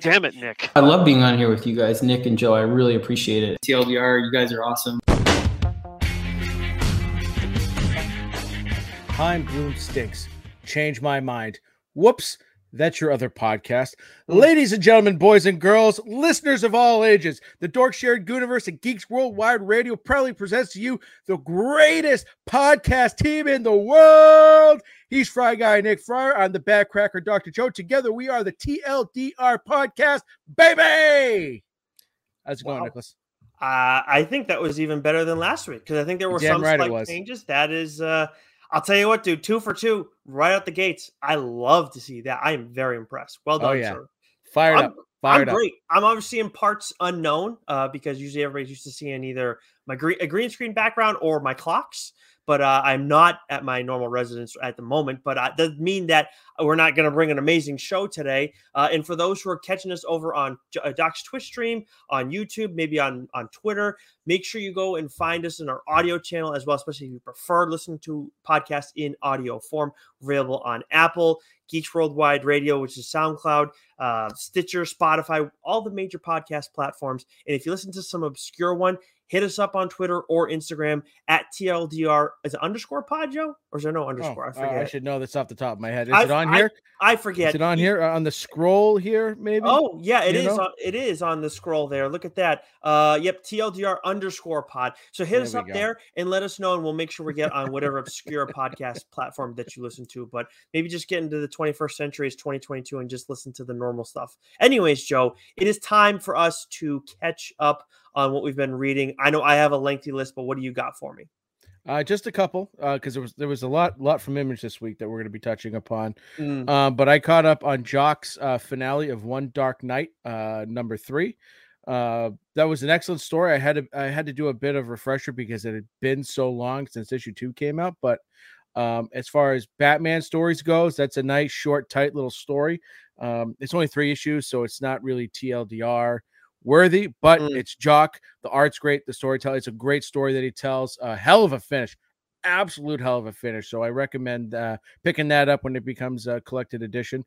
Damn it, Nick. I love being on here with you guys, Nick and Joe. I really appreciate it. TLDR, you guys are awesome. Time Bloom stinks. Change my mind. Whoops. That's your other podcast. Ladies and gentlemen, boys and girls, listeners of all ages, the Dork Shared Universe and Geeks Worldwide Radio proudly presents to you the greatest podcast team in the world. He's Fry Guy Nick Friar. I'm the Back Cracker Dr. Joe. Together we are the TLDR podcast, baby. How's it going, Wow. Nicholas? Uh, I think that was even better than last week because I think there were Damn some right slight changes. That is, uh, I'll tell you what, dude, two for two right out the gates. I love to see that. I am very impressed. Well done, Oh, yeah. sir. Fired I'm- up. Fired I'm up. great. I'm obviously in parts unknown uh, because usually everybody's used to seeing either my green, a green screen background or my clocks. But uh, I'm not at my normal residence at the moment. But uh, doesn't mean that we're not going to bring an amazing show today. Uh, and for those who are catching us over on uh, Doc's Twitch stream, on YouTube, maybe on on Twitter, make sure you go and find us in our audio channel as well, especially if you prefer listening to podcasts in audio form. Available on Apple, Geeks Worldwide Radio, which is SoundCloud, uh, Stitcher, Spotify, all the major podcast platforms. And if you listen to some obscure one, hit us up on Twitter or Instagram at TLDR. Is it underscore pod, Joe? Or is there no Oh, underscore? I uh, forget. I should know this off the top of my head. Is I- it on I- here? I forget. Is it on here? Uh, on the scroll here, maybe? Oh yeah, it you is. On, it is on the scroll there. Look at that. Uh, yep, TLDR underscore pod. So hit There us up go. there and let us know, and we'll make sure we get on whatever obscure podcast platform that you listen to. But maybe just get into the 21st century is 2022 and just listen to the normal stuff. Anyways, Joe, it is time for us to catch up on what we've been reading. I know I have a lengthy list, but what do you got for me? Uh, just a couple, because there was there was a lot lot from Image this week that we're going to be touching upon. Mm, Um, but I caught up on Jock's uh, finale of One Dark Night, uh, number three. Uh, that was an excellent story. I had to I had to do a bit of refresher because it had been so long since issue two came out. But um, as far as Batman stories goes, that's a nice, short, tight little story. Um, it's only three issues, so it's not really TLDR worthy, but Mm. it's Jock. The art's great. The storytelling, it's a great story that he tells. A hell of a finish, absolute hell of a finish. So I recommend uh, picking that up when it becomes a collected edition.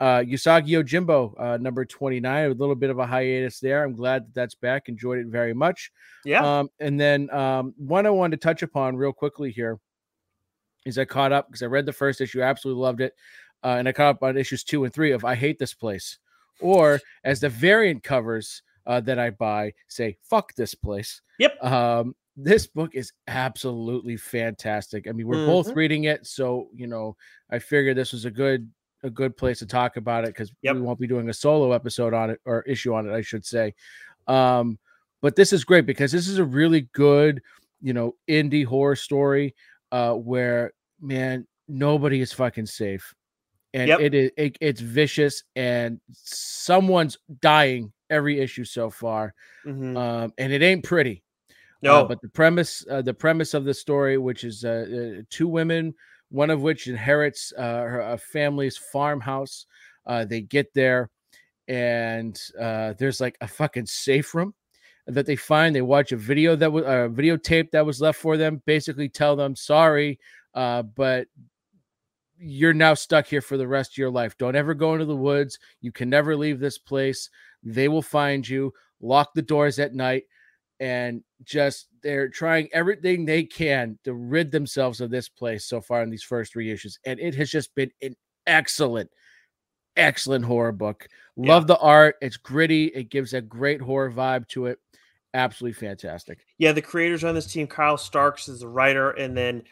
Uh, Usagi Yojimbo, uh, number 29, a little bit of a hiatus there. I'm glad that that's back. Enjoyed it very much. yeah. Um, and then um, one I wanted to touch upon real quickly here is I caught up because I read the first issue, absolutely loved it. Uh, and I caught up on issues two and three of I Hate This Place. Or as the variant covers uh, that I buy say, fuck this place. Yep. Um, this book is absolutely fantastic. I mean, we're both Mhm. reading it, so you know, I figured this was a good a good place to talk about it because Yep. we won't be doing a solo episode on it or issue on it, I should say. Um, but this is great because this is a really good, you know, indie horror story uh, where man, nobody is fucking safe, and Yep. it is it, it's vicious, and someone's dying every issue so far, Mhm. um, and it ain't pretty. no, Uh, but the premise, uh, the premise of the story, which is uh, uh, two women, one of which inherits uh, her a family's farmhouse. Uh, they get there, and uh, there's like a fucking safe room that they find. They watch a video that was a videotape that was left for them. Basically, tell them sorry, uh, but you're now stuck here for the rest of your life. Don't ever go into the woods. You can never leave this place. They will find you. Lock the doors at night and just they're trying everything they can to rid themselves of this place so far in these first three issues and it has just been an excellent excellent horror book love the art it's gritty it gives a great horror vibe to it absolutely fantastic Yeah, the creators on this team, Kyle Starks is the writer, and then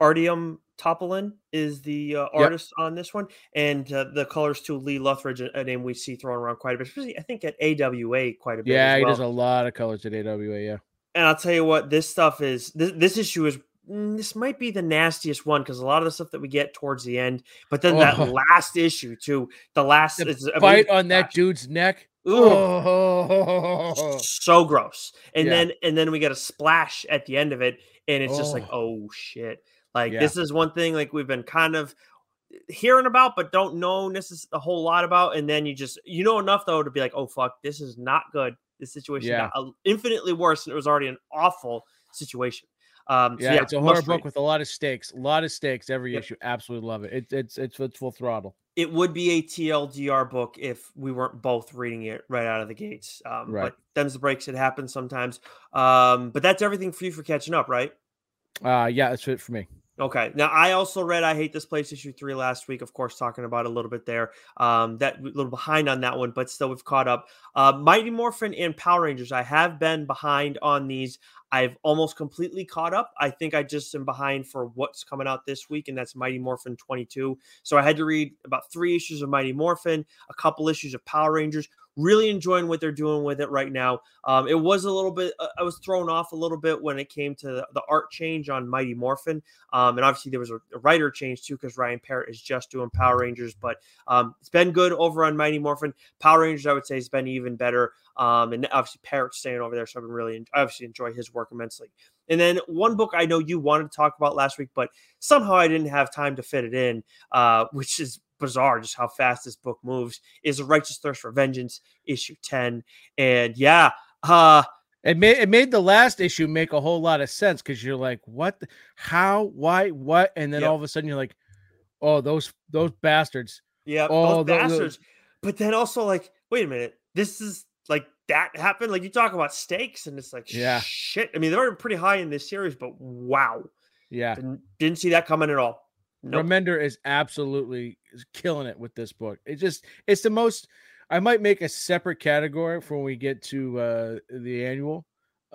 Artyom Topilin is the uh, artist on this one, and uh, the colors to Lee Loughridge, a, name we see thrown around quite a bit, especially I think at AWA quite a bit. yeah as he does a lot of colors at awa yeah And I'll tell you what, this stuff is this, this issue is mm, this might be the nastiest one because a lot of the stuff that we get towards the end, but then that Oh. last issue too, the last the is, bite on that gosh, dude's neck oh so gross and Yeah. then and then we get a splash at the end of it and it's just like Oh. oh shit like Yeah. this is one thing like we've been kind of hearing about but don't know this is a whole lot about and then you just you know enough though to be like oh fuck this is not good this situation Yeah. got infinitely worse and it was already an awful situation Um, so yeah, yeah, it's a horror book with a lot of stakes, a lot of stakes every Yep. issue. Absolutely love it. It's it's it's it's full throttle. it would be a TLDR book if we weren't both reading it right out of the gates. Um, Right. But them's the breaks. It happens sometimes. Um, but that's everything for you for catching up, right? Uh yeah, that's it for me. Okay. Now I also read I Hate This Place issue three last week, of course, talking about a little bit there. Um, that a little behind on that one, but still we've caught up. Uh, Mighty Morphin and Power Rangers. I have been behind on these. I've almost completely caught up. I think I just am behind for what's coming out this week, and that's Mighty Morphin 22. So I had to read about three issues of Mighty Morphin, a couple issues of Power Rangers. Really enjoying what they're doing with it right now. Um, it was a little bit, uh, I was thrown off a little bit when it came to the, art change on Mighty Morphin. Um, and obviously there was a, writer change too because Ryan Parrott is just doing Power Rangers, but um, it's been good over on Mighty Morphin. Power Rangers, I would say, has been even better. Um, and obviously Parrott's staying over there, so I've been really—I obviously enjoy his work immensely. And then one book I know you wanted to talk about last week, but somehow I didn't have time to fit it in, uh, which is bizarre just how fast this book moves. Is a Righteous Thirst for Vengeance, issue ten, and yeah, uh, It made it made the last issue make a whole lot of sense because you're like, what, the- how, why, what, and then Yep. all of a sudden you're like, oh, those those bastards. Yeah, Oh, those tho- tho- bastards. But then also like, wait a minute, this is like that happened. Like you talk about stakes, and it's like, Yeah. shit. I mean, they're pretty high in this series, but wow, Yeah, didn't, didn't see that coming at all. Nope. Remender is absolutely killing it with this book. It just it's the most. I might make a separate category for when we get to uh the annual,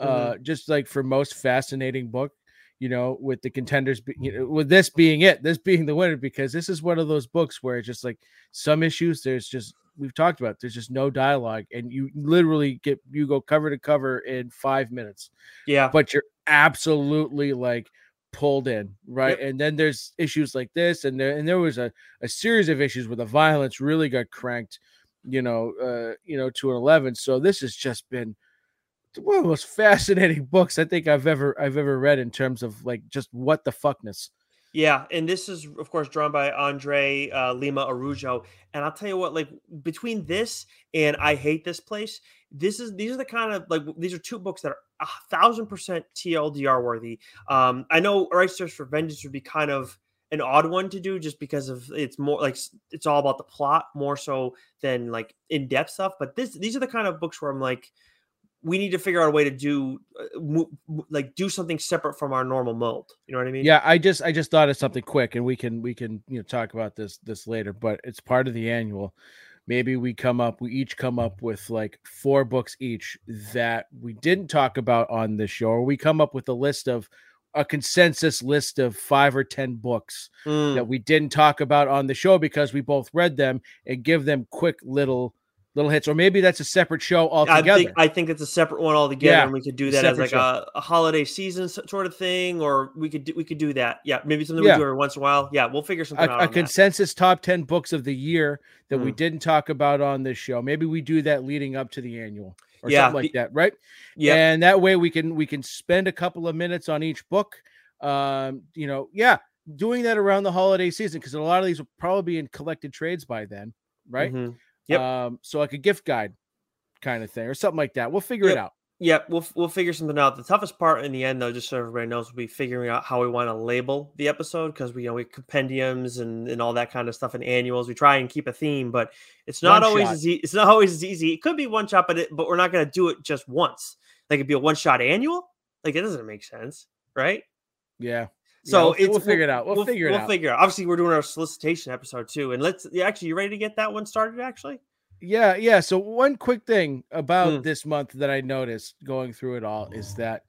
Mm-hmm. uh just like for most fascinating book. You know, with the contenders, be, you know, with this being it, this being the winner, because this is one of those books where it's just like some issues. There's just we've talked about. There's just no dialogue, and you literally get you go cover to cover in five minutes Yeah, but you're absolutely like pulled in, right? And then there's issues like this, and there and there was a, a series of issues where the violence really got cranked, you know, uh, you know, to an eleven. So this has just been one of the most fascinating books I think I've ever I've ever read in terms of like just what the fuckness. Yeah, and this is of course drawn by Andre uh, Lima Araujo. And I'll tell you what, like between this and I hate this place, this is these are the kind of like these are two books that are a thousand percent TLDR worthy. Um, I know Righteous for Vengeance would be kind of an odd one to do just because of it's more like it's all about the plot more so than like in depth stuff. But this these are the kind of books where I'm like, we need to figure out a way to do uh, like do something separate from our normal mold. You know what I mean? Yeah, I just I just thought of something quick, and we can we can you know talk about this this later, but it's part of the annual. Maybe we come up, we each come up with like four books each that we didn't talk about on this show, or we come up with a list of a consensus list of five or ten books Mm, that we didn't talk about on the show because we both read them and give them quick little little hits, or maybe that's a separate show I altogether. think I think it's a separate one altogether, Yeah, and we could do that as like a, a holiday season sort of thing, or we could do, we could do that. Yeah, maybe something Yeah. we do every once in a while. Yeah, we'll figure something out. a, on a that. consensus top 10 books of the year that we Mm. didn't talk about on this show. Maybe we do that leading up to the annual or Yeah, something like that, right? Yeah, And that way we can we can spend a couple of minutes on each book. Um, you know, yeah, doing that around the holiday season because a lot of these will probably be in collected trades by then, right? mhm. Yep. Um, so like a gift guide kind of thing or something like that. We'll figure it out. Yeah, we'll we'll figure something out. The toughest part in the end, though, just so everybody knows, will be figuring out how we want to label the episode because we you know we compendiums and, and all that kind of stuff and annuals. We try and keep a theme, but it's not One always shot. as e- it's not always as easy. It could be one shot, but it, but we're not going to do it just once. Like it'd be a one shot annual. Like it doesn't make sense, right? Yeah. So we'll- it's we'll figure it out. We'll figure it out. we'll figure out. Obviously, we're doing our solicitation episode too, and let's yeah, actually, you ready to get that one started? Actually, Yeah, yeah. So one quick thing about Mm. this month that I noticed going through it all is that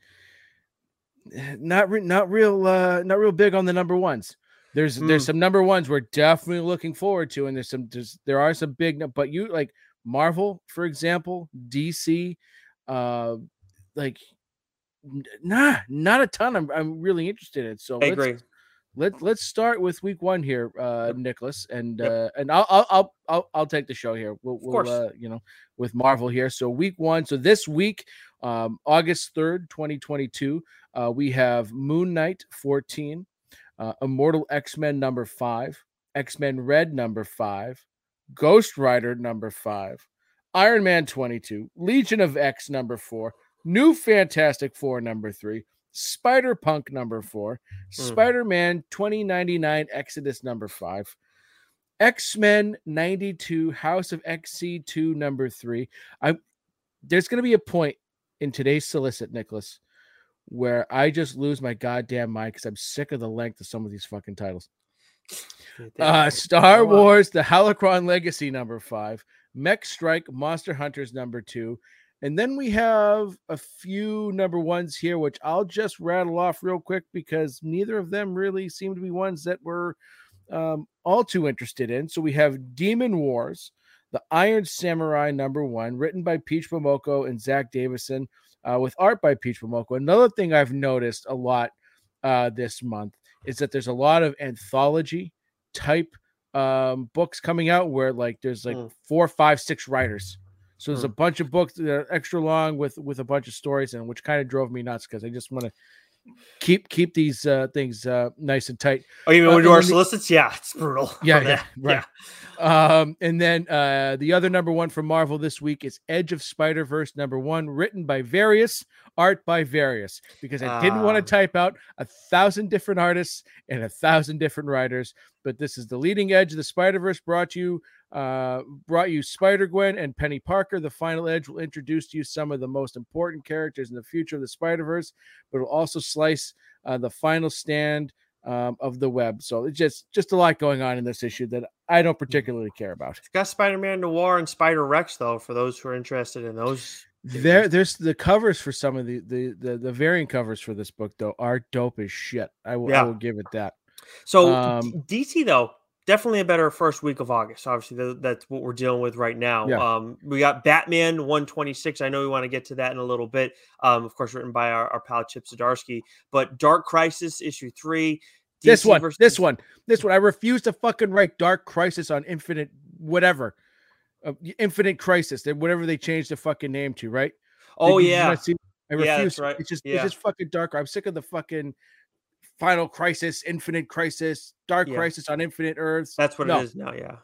not re- not real uh not real big on the number ones. There's there's Mm. some number ones we're definitely looking forward to, and there's some there's, there are some big, but you like Marvel, for example, DC, uh, like nah, not a ton. I'm I'm really interested in. So I let's agree. let let's start with week one here, uh, Yep. Nicholas, and Yep. uh, and I'll, I'll I'll I'll I'll take the show here. We'll, we'll uh, you know, with Marvel here. So week one. So this week, um, August third, twenty twenty two, uh, we have Moon Knight fourteen, uh, Immortal X Men number five, X Men Red number five, Ghost Rider number five, Iron Man twenty two, Legion of X number four, New Fantastic Four number three, Spider Punk number four, Hmm. Spider Man 2099 Exodus number five, X Men 92 House of XC2 number three. I there's going to be a point in today's solicit, Nicholas, where I just lose my goddamn mind because I'm sick of the length of some of these fucking titles. Uh, Star Wars: The Holocron Legacy number five, Mech Strike: Monster Hunters number two, and then we have a few number ones here, which I'll just rattle off real quick because neither of them really seem to be ones that we're um, all too interested in. So we have Demon Wars, The Iron Samurai number one, written by Peach Momoko and Zack Davisson, uh, with art by Peach Momoko. Another thing I've noticed a lot uh, this month is that there's a lot of anthology type um, books coming out where like there's like Mm. four, five, six writers. So there's a Mm. bunch of books that are extra long with with a bunch of stories in, 'em, which kind of drove me nuts because I just want to keep keep these uh, things uh, nice and tight. Oh, you mean uh, when we do our then the- solicits? Yeah, it's brutal. Yeah, yeah, right. Um, and then uh, the other number one from Marvel this week is Edge of Spider Verse number one, written by various, art by various, because I didn't want Ah. to type out a thousand different artists and a thousand different writers. But this is the leading edge of the Spider Verse. Brought you, uh, brought you Spider Gwen and Peni Parker. The final edge will introduce to you some of the most important characters in the future of the Spider Verse, but it'll also slice uh, the final stand um, of the web. So it's just just a lot going on in this issue that I don't particularly care about. It's got Spider-Man Noir and Spider Rex though, for those who are interested in those. There, there's the covers for some of the the the, the variant covers for this book though are dope as shit. I will, I will give it that. So Um, DC though, definitely a better first week of August. Obviously, th- that's what we're dealing with right now. Yeah. Um, we got Batman 126. I know we want to get to that in a little bit. Um, of course, written by our, our pal Chip Zdarsky. But Dark Crisis issue three. This one, versus- this one, this one. I refuse to fucking write Dark Crisis on Infinite, whatever, uh, Infinite Crisis, that whatever they changed the fucking name to, right? Oh Did yeah, see- I refuse. Yeah, right. It's just Yeah. it's just fucking dark. I'm sick of the fucking Final Crisis, Infinite Crisis, Dark Yeah. Crisis on Infinite Earths. that's what No. it is now. Yeah.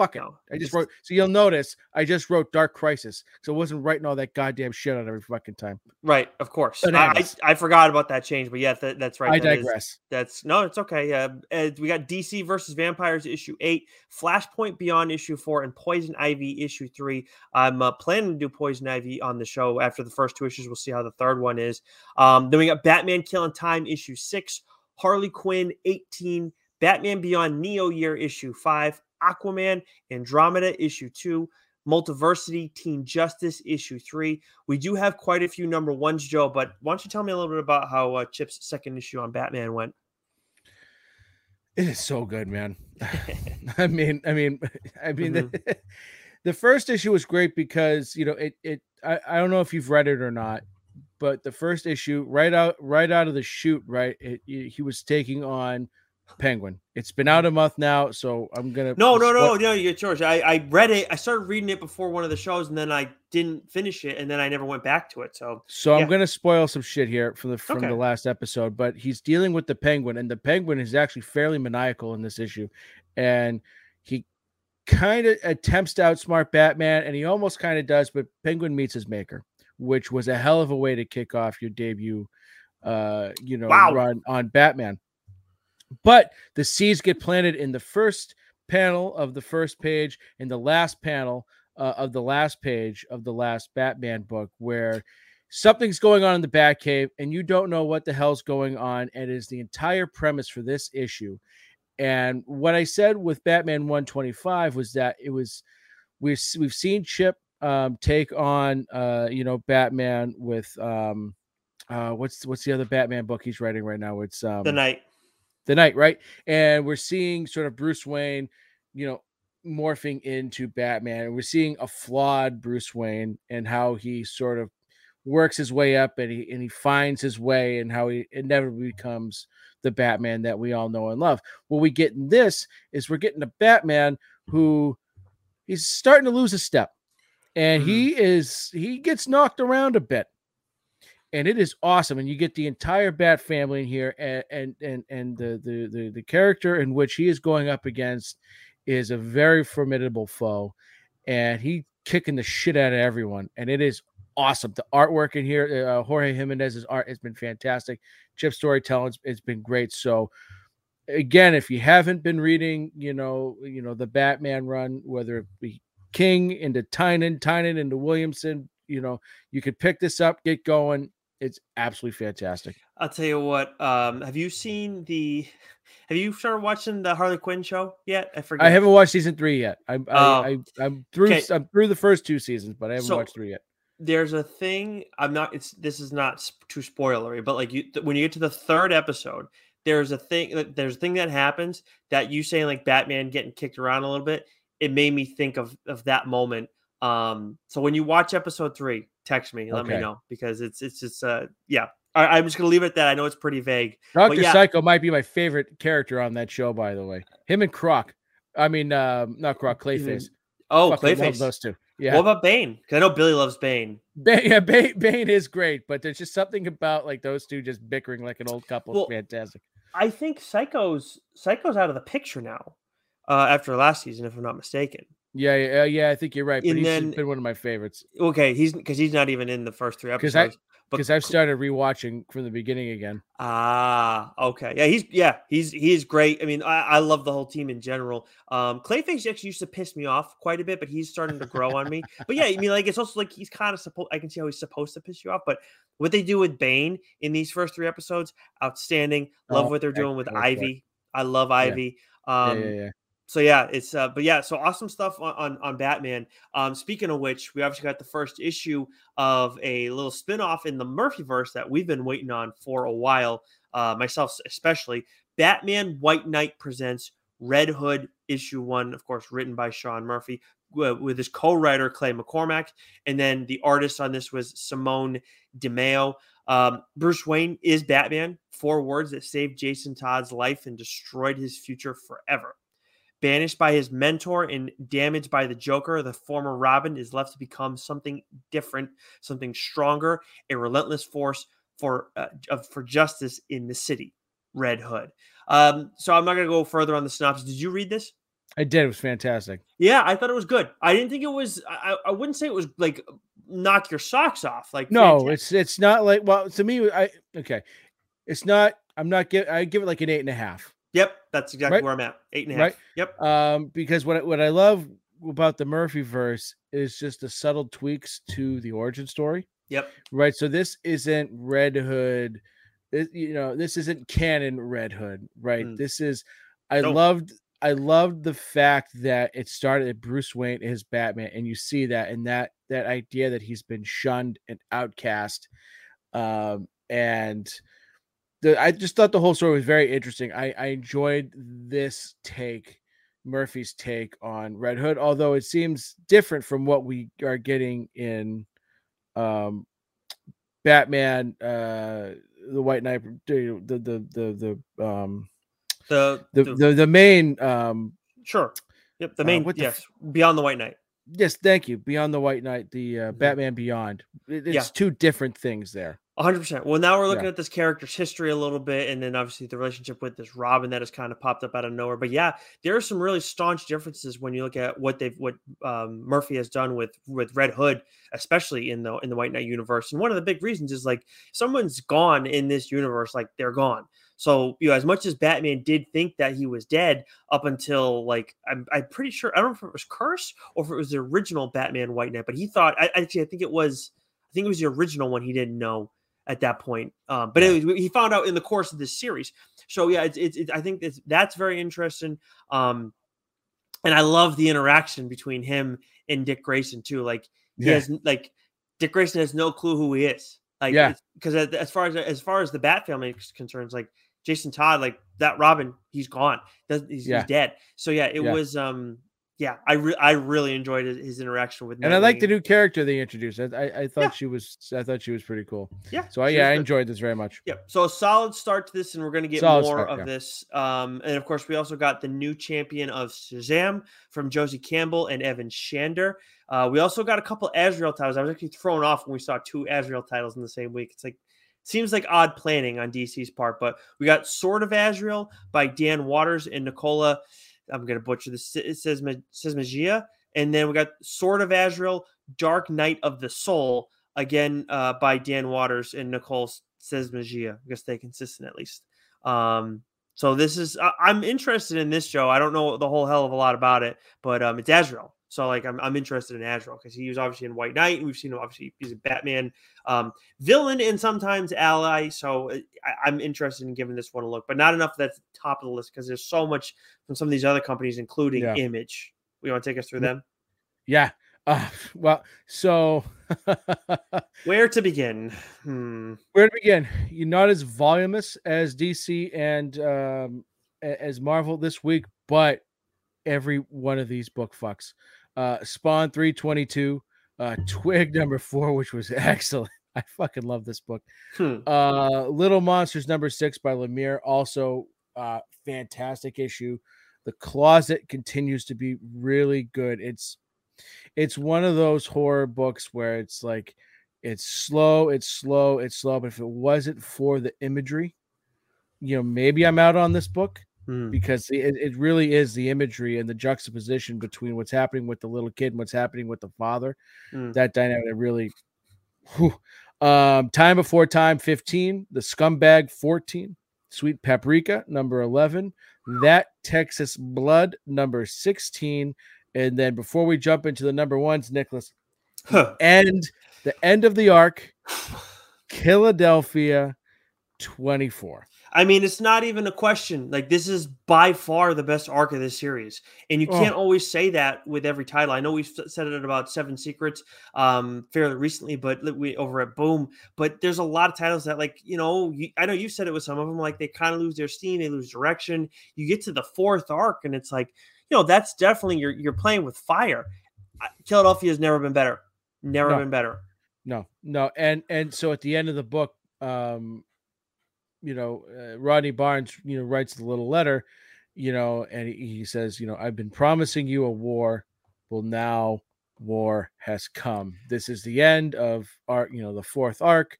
Fuck it. No, I just wrote. So you'll notice I just wrote Dark Crisis, so I wasn't writing all that goddamn shit out every fucking time. Right, of course. I, I, I forgot about that change, but yeah, that, that's right. I that is- digress. That's no, it's okay. Uh, we got DC versus Vampires issue eight, Flashpoint Beyond issue four, and Poison Ivy issue three. I'm uh, planning to do Poison Ivy on the show after the first two issues. We'll see how the third one is. Um, then we got Batman Killing Time issue six, Harley Quinn 18, Batman Beyond Neo Year issue five, Aquaman Andromeda issue two. Multiversity Teen Justice issue three. We do have quite a few number ones, Joe. But why don't you tell me a little bit about how uh, Chip's second issue on Batman went? It is so good, man. I mean, I mean, I mean, the, the first issue was great because you know it. It I, I don't know if you've read it or not, but the first issue, right out, right out of the shoot, right, it, he was taking on Penguin. It's been out a month now, so I'm gonna No, no, no, no. You're George. I, I read it. I started reading it before one of the shows, and then I didn't finish it, and then I never went back to it. So So Yeah. I'm gonna spoil some shit here from the from Okay. the last episode, but he's dealing with the penguin, and the penguin is actually fairly maniacal in this issue, and he kind of attempts to outsmart Batman, and he almost kind of does, but Penguin meets his maker, which was a hell of a way to kick off your debut, uh, you know, Wow. run on Batman. But the seeds get planted in the first panel of the first page, in the last panel uh, of the last page of the last Batman book, where something's going on in the Batcave, and you don't know what the hell's going on. And it is the entire premise for this issue. And what I said with Batman 125 was that it was we've we've seen Chip um, take on uh, you know Batman with um, uh, what's what's the other Batman book he's writing right now? It's um, the Knight. The Knight, right? And we're seeing sort of Bruce Wayne, you know, morphing into Batman. And we're seeing a flawed Bruce Wayne and how he sort of works his way up and he and he finds his way and how he inevitably becomes the Batman that we all know and love. What we get in this is we're getting a Batman who he's starting to lose a step. And mm-hmm. he is he gets knocked around a bit and it is awesome. And you get the entire Bat family in here, and and and, and the, the the the character in which he is going up against is a very formidable foe, and he kicking the shit out of everyone, and it is awesome. The artwork in here, uh, Jorge Jimenez's art has been fantastic. Chip storytelling, it's been great. So again, if you haven't been reading, you know, you know the Batman run, whether it be King into Tynion, Tynion into Williamson, you know, you could pick this up, get going. It's absolutely fantastic. I'll tell you what. Um, have you seen the? Have you started watching the Harley Quinn show yet? I forget. I haven't watched season three yet. I, uh, I, I am through. Okay. I'm through the first two seasons, but I haven't so, watched three yet. There's a thing. I'm not. It's this is not too spoilery, but like you, when you get to the third episode, there's a thing. There's a thing that happens that you saying like Batman getting kicked around a little bit. It made me think of of that moment. Um, so when you watch episode three, text me, let okay. me know because it's it's just uh yeah. I, am just gonna leave it at that. I know it's pretty vague. Doctor yeah. Psycho might be my favorite character on that show, by the way. Him and Croc. I mean, uh, not Croc, Clayface. Oh, Fucking Clayface. those two. Yeah. What about Bane? Because I know Billy loves Bane. Bane. Yeah, Bane, Bane is great, but there's just something about like those two just bickering like an old couple. Well, Fantastic. I think Psycho's Psycho's out of the picture now. Uh, after last season, if I'm not mistaken. Yeah, yeah, yeah. I think you're right. But and he's then, been one of my favorites. Okay, he's because he's not even in the first three episodes. Because I've started rewatching from the beginning again. Ah, okay. Yeah, he's yeah, he's he's great. I mean, I, I love the whole team in general. Um, Clayface actually used to piss me off quite a bit, but he's starting to grow on me. But yeah, I mean, like it's also like he's kind of supposed. I can see how he's supposed to piss you off, but what they do with Bane in these first three episodes, outstanding. Love oh, what they're doing with Ivy. I love Ivy. Yeah. Um, yeah, yeah, yeah so yeah, it's uh, but yeah, so awesome stuff on, on, on Batman. Um, speaking of which, we obviously got the first issue of a little spinoff in the Murphyverse that we've been waiting on for a while. Uh, myself especially. Batman White Knight presents Red Hood issue one, of course, written by Sean Murphy with his co-writer Clay McCormack, and then the artist on this was Simone Di Meo. Um, Bruce Wayne is Batman. Four words that saved Jason Todd's life and destroyed his future forever. Banished by his mentor and damaged by the Joker, the former Robin is left to become something different, something stronger, a relentless force for uh, for justice in the city. Red Hood. Um, so I'm not going to go further on the synopsis. Did you read this? I did. It was fantastic. Yeah, I thought it was good. I didn't think it was. I, I wouldn't say it was like knock your socks off. Like no, fantastic. it's it's not like well to me. I okay, it's not. I'm not give. I give it like an eight and a half. Yep, that's exactly right? where I'm at. Eight and a half. Right? Yep. Um, because what what I love about the Murphy verse is just the subtle tweaks to the origin story. Yep. Right. So this isn't Red Hood. This, you know, this isn't canon Red Hood. Right. Mm. This is. I nope. loved. I loved the fact that it started at Bruce Wayne his Batman, and you see that and that that idea that he's been shunned and outcast, um, and the I just thought the whole story was very interesting. I, I enjoyed this take, Murphy's take on Red Hood, although it seems different from what we are getting in um Batman, uh the White Knight, the the the the um the the the, the, main um sure yep the uh, main uh, yes the, beyond the White Knight yes thank you beyond the White Knight the uh, mm-hmm. Batman Beyond it's yeah. two different things there 100%. Well, now we're looking yeah. at this character's history a little bit, and then obviously the relationship with this Robin that has kind of popped up out of nowhere. But yeah, there are some really staunch differences when you look at what they've what um, Murphy has done with with Red Hood, especially in the in the White Knight universe. And one of the big reasons is like someone's gone in this universe, like they're gone. So you know, as much as Batman did think that he was dead up until like I'm, I'm pretty sure I don't know if it was Curse or if it was the original Batman White Knight, but he thought I, actually I think it was I think it was the original one. He didn't know at that point. Um, but yeah. he found out in the course of this series. So yeah, it's, it's, it's I think it's, that's very interesting. Um, and I love the interaction between him and Dick Grayson too. Like he yeah. has like Dick Grayson has no clue who he is. Like yeah, because as far as as far as the Bat family is concerned, like Jason Todd, like that Robin, he's gone. He's, yeah. he's dead. So yeah, it yeah. was um yeah, I re- I really enjoyed his, interaction with. And I like the new character they introduced. I I, I thought yeah. she was I thought she was pretty cool. Yeah. So I, yeah, I enjoyed this very much. Yeah. So a solid start to this, and we're gonna get solid more start, of yeah. this. Um, and of course, we also got the new champion of Shazam from Josie Campbell and Evan Shaner. Uh, we also got a couple Azrael titles. I was actually thrown off when we saw two Azrael titles in the same week. It's like seems like odd planning on DC's part, but we got Sword of Azrael by Dan Watters and Nicola. I'm going to butcher this. It says says Magia, and then we got Sword of Azrael, Dark Knight of the Soul again uh, by Dan Watters and Nicole Sesmagia. I guess they consistent at least. Um, so this is I, I'm interested in this Joe. I don't know the whole hell of a lot about it, but um, it's Azrael. So like I'm, I'm interested in Azrael because he was obviously in White Knight. and We've seen him obviously he's a Batman um, villain and sometimes ally. So uh, I, am interested in giving this one a look, but not enough that's top of the list because there's so much from some of these other companies, including yeah. Image. We want to take us through them? Yeah. Uh, well, so where to begin? Hmm. Where to begin? You're not as voluminous as DC and um, as Marvel this week, but every one of these book fucks. Uh, Spawn 322, uh, Twig number four, which was excellent. I fucking love this book. Hmm. Uh, Little Monsters number six by Lemire, also uh, fantastic issue. The Closet continues to be really good. It's it's one of those horror books where it's like it's slow, it's slow, it's slow. But if it wasn't for the imagery, you know, maybe I'm out on this book mm. because it, it really is the imagery and the juxtaposition between what's happening with the little kid and what's happening with the father. Mm. That dynamic really. Whew. Um, time before time 15, the scumbag 14, sweet paprika number 11, that Texas blood number 16, and then before we jump into the number ones, Nicholas, huh. end the end of the arc, Killadelphia 24. I mean, it's not even a question. Like this is by far the best arc of this series, and you oh. can't always say that with every title. I know we've said it about Seven Secrets um, fairly recently, but we over at Boom. But there's a lot of titles that, like you know, you, I know you said it with some of them. Like they kind of lose their steam, they lose direction. You get to the fourth arc, and it's like you know, that's definitely you're you're playing with fire. Killadelphia has never been better. Never no. been better. No, no, and and so at the end of the book, um, you know, uh, Rodney Barnes, you know, writes the little letter, you know, and he, he says, you know, I've been promising you a war. Well, now war has come. This is the end of arc, you know, the fourth arc,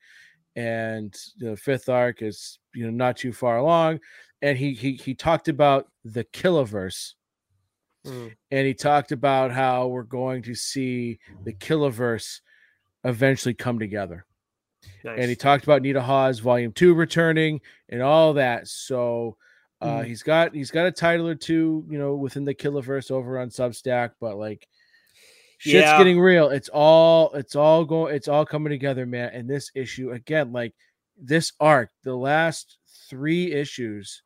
and the fifth arc is you know not too far along. And he he he talked about the Killaverse Mm. And he talked about how we're going to see the Killaverse eventually come together. Nice. And he talked about Nita Hawes Volume Two returning and all that. So uh, mm. he's got he's got a title or two, you know, within the Killaverse over on Substack, but like shit's yeah. getting real. It's all it's all going it's all coming together, man. And this issue again, like this arc, the last three issues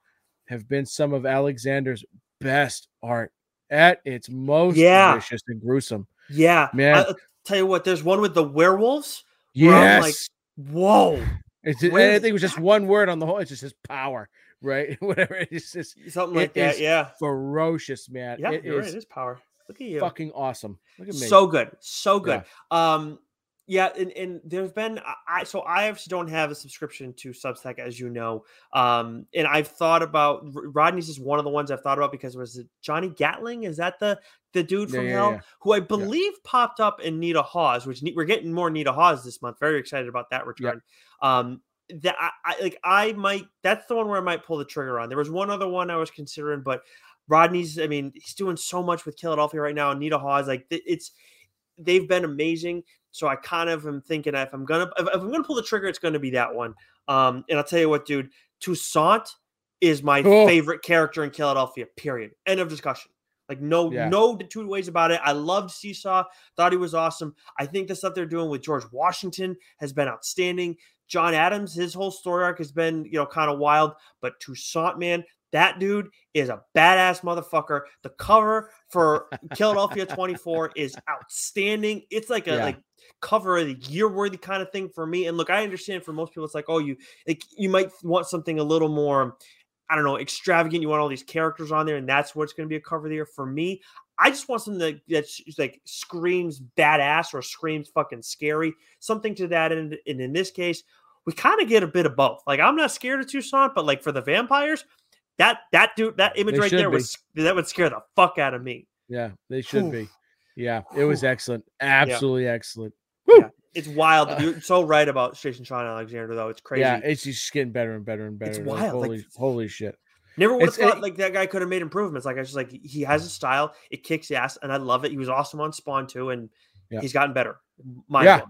have been some of Alexander's best art at its most yeah. vicious and gruesome. Yeah, man. I, tell you what, there's one with the werewolves. Yes. like, whoa. It's just, I think it was just one word on the whole. It's just his power, right? Whatever. It's just something like that. Yeah. Ferocious, man. Yeah, it is right. It is power. Look at you. Fucking awesome. Look at me. So good. So good. Yeah. Um, yeah, and, and there's been I so I obviously don't have a subscription to Substack as you know, um, and I've thought about Rodney's is one of the ones I've thought about because was it Johnny Gatling? Is that the the dude from yeah, Hell yeah. who I believe popped up in Nita Hawes, which we're getting more Nita Hawes this month. Very excited about that return. Um, that I, I like I might that's the one where I might pull the trigger on. There was one other one I was considering, but Rodney's I mean he's doing so much with Killadelphia right now. Nita Hawes like it's they've been amazing. So I kind of am thinking if I'm gonna if, I'm gonna pull the trigger, it's gonna be that one. Um, and I'll tell you what, dude, Toussaint is my oh. favorite character in Killadelphia. Period. End of discussion. Like no, yeah. no two ways about it. I loved Seesaw. Thought he was awesome. I think the stuff they're doing with George Washington has been outstanding. John Adams, his whole story arc has been, you know, kind of wild. But Toussaint, man, that dude is a badass motherfucker. The cover for Killadelphia 24 is outstanding. It's like a yeah. like cover of the year worthy kind of thing for me. And look, I understand for most people, it's like, oh, you like you might want something a little more, I don't know, extravagant. You want all these characters on there, and that's what's going to be a cover of the year. For me, I just want something that that's like screams badass or screams fucking scary, something to that end. And in this case, we kind of get a bit of both. Like I'm not scared of Toussaint, but like for the vampires, that that dude, that image they right there be. was that would scare the fuck out of me. Yeah, they should Oof. be. Yeah, it was excellent. Absolutely yeah. excellent. Yeah. It's wild. Uh, You're so right about Jason Shawn Alexander, though. It's crazy. Yeah, it's just getting better and better and better. It's wild. holy, like, holy shit. Never would have thought it, like that guy could have made improvements. Like I was like, he has a style. It kicks ass, and I love it. He was awesome on Spawn too, and yeah. he's gotten better. My yeah.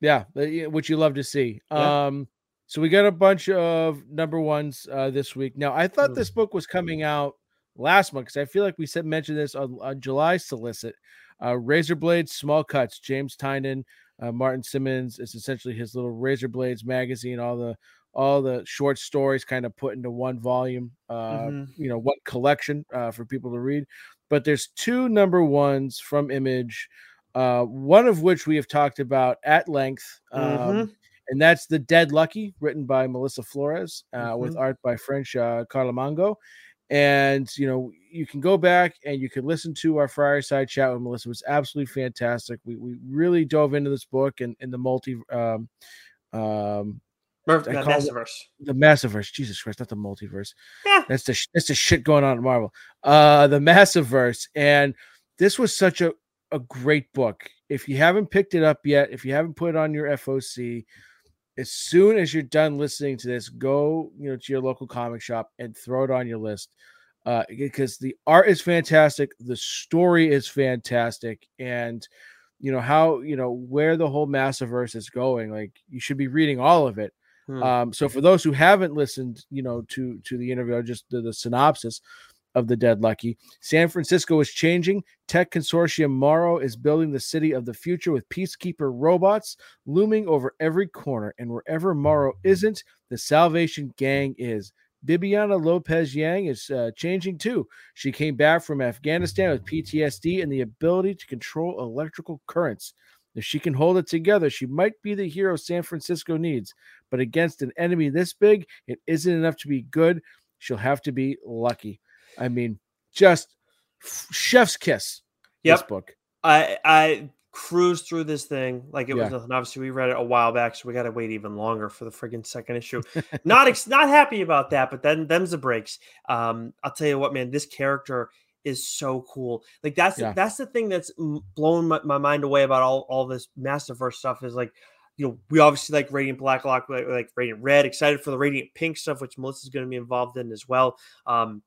Yeah, which you love to see. Yeah. Um, so we got a bunch of number ones uh, this week. Now, I thought Mm. this book was coming out last month because I feel like we said mentioned this on, on July solicit. Uh, Razor Blades, Small Cuts, James Tynion, uh, Martin Simmons. It's essentially his little Razor Blades magazine. All the all the short stories kind of put into one volume. Uh, Mhm. You know, one collection uh, for people to read. But there's two number ones from Image. Uh, one of which we have talked about at length. Um, Mhm. and that's The Dead Lucky, written by Melissa Flores, uh, with Mhm. art by French uh, Carlomagno. And you know, you can go back and you can listen to our fireside chat with Melissa. It was absolutely fantastic. We we really dove into this book and, and the multi um um uh, Massiverse. the massiverse. Jesus Christ, not the multiverse. Yeah. That's the that's the shit going on at Marvel. Uh the massiverse. And this was such a, a great book. If you haven't picked it up yet, if you haven't put it on your FOC, as soon as you're done listening to this, go you know to your local comic shop and throw it on your list. Uh, because the art is fantastic, the story is fantastic, and you know how you know where the whole massiverse is going. Like you should be reading all of it. Hmm. Um, so for those who haven't listened, you know, to to the interview, or just the, the synopsis of the Dead Lucky, San Francisco is changing. Tech consortium Morrow is building the city of the future with peacekeeper robots looming over every corner, and wherever Morrow isn't, the Salvation Gang is. Bibiana Lopez Yang is uh, changing too. She came back from Afghanistan with PTSD and the ability to control electrical currents. If she can hold it together, she might be the hero San Francisco needs. But against an enemy this big, it isn't enough to be good. She'll have to be lucky. I mean, just chef's kiss. This book. I I cruised through this thing like it was Yeah. nothing. Obviously, we read it a while back, so we got to wait even longer for the friggin' second issue. not ex- not happy about that, but then them's the breaks. Um, I'll tell you what, man, this character is so cool. Like that's Yeah. that's the thing that's blowing my, my mind away about all all this Masterverse stuff is like. You know, we obviously like Radiant Black, like, like Radiant Red. Excited for the Radiant Pink stuff, which Melissa's going to be involved in as well. Um,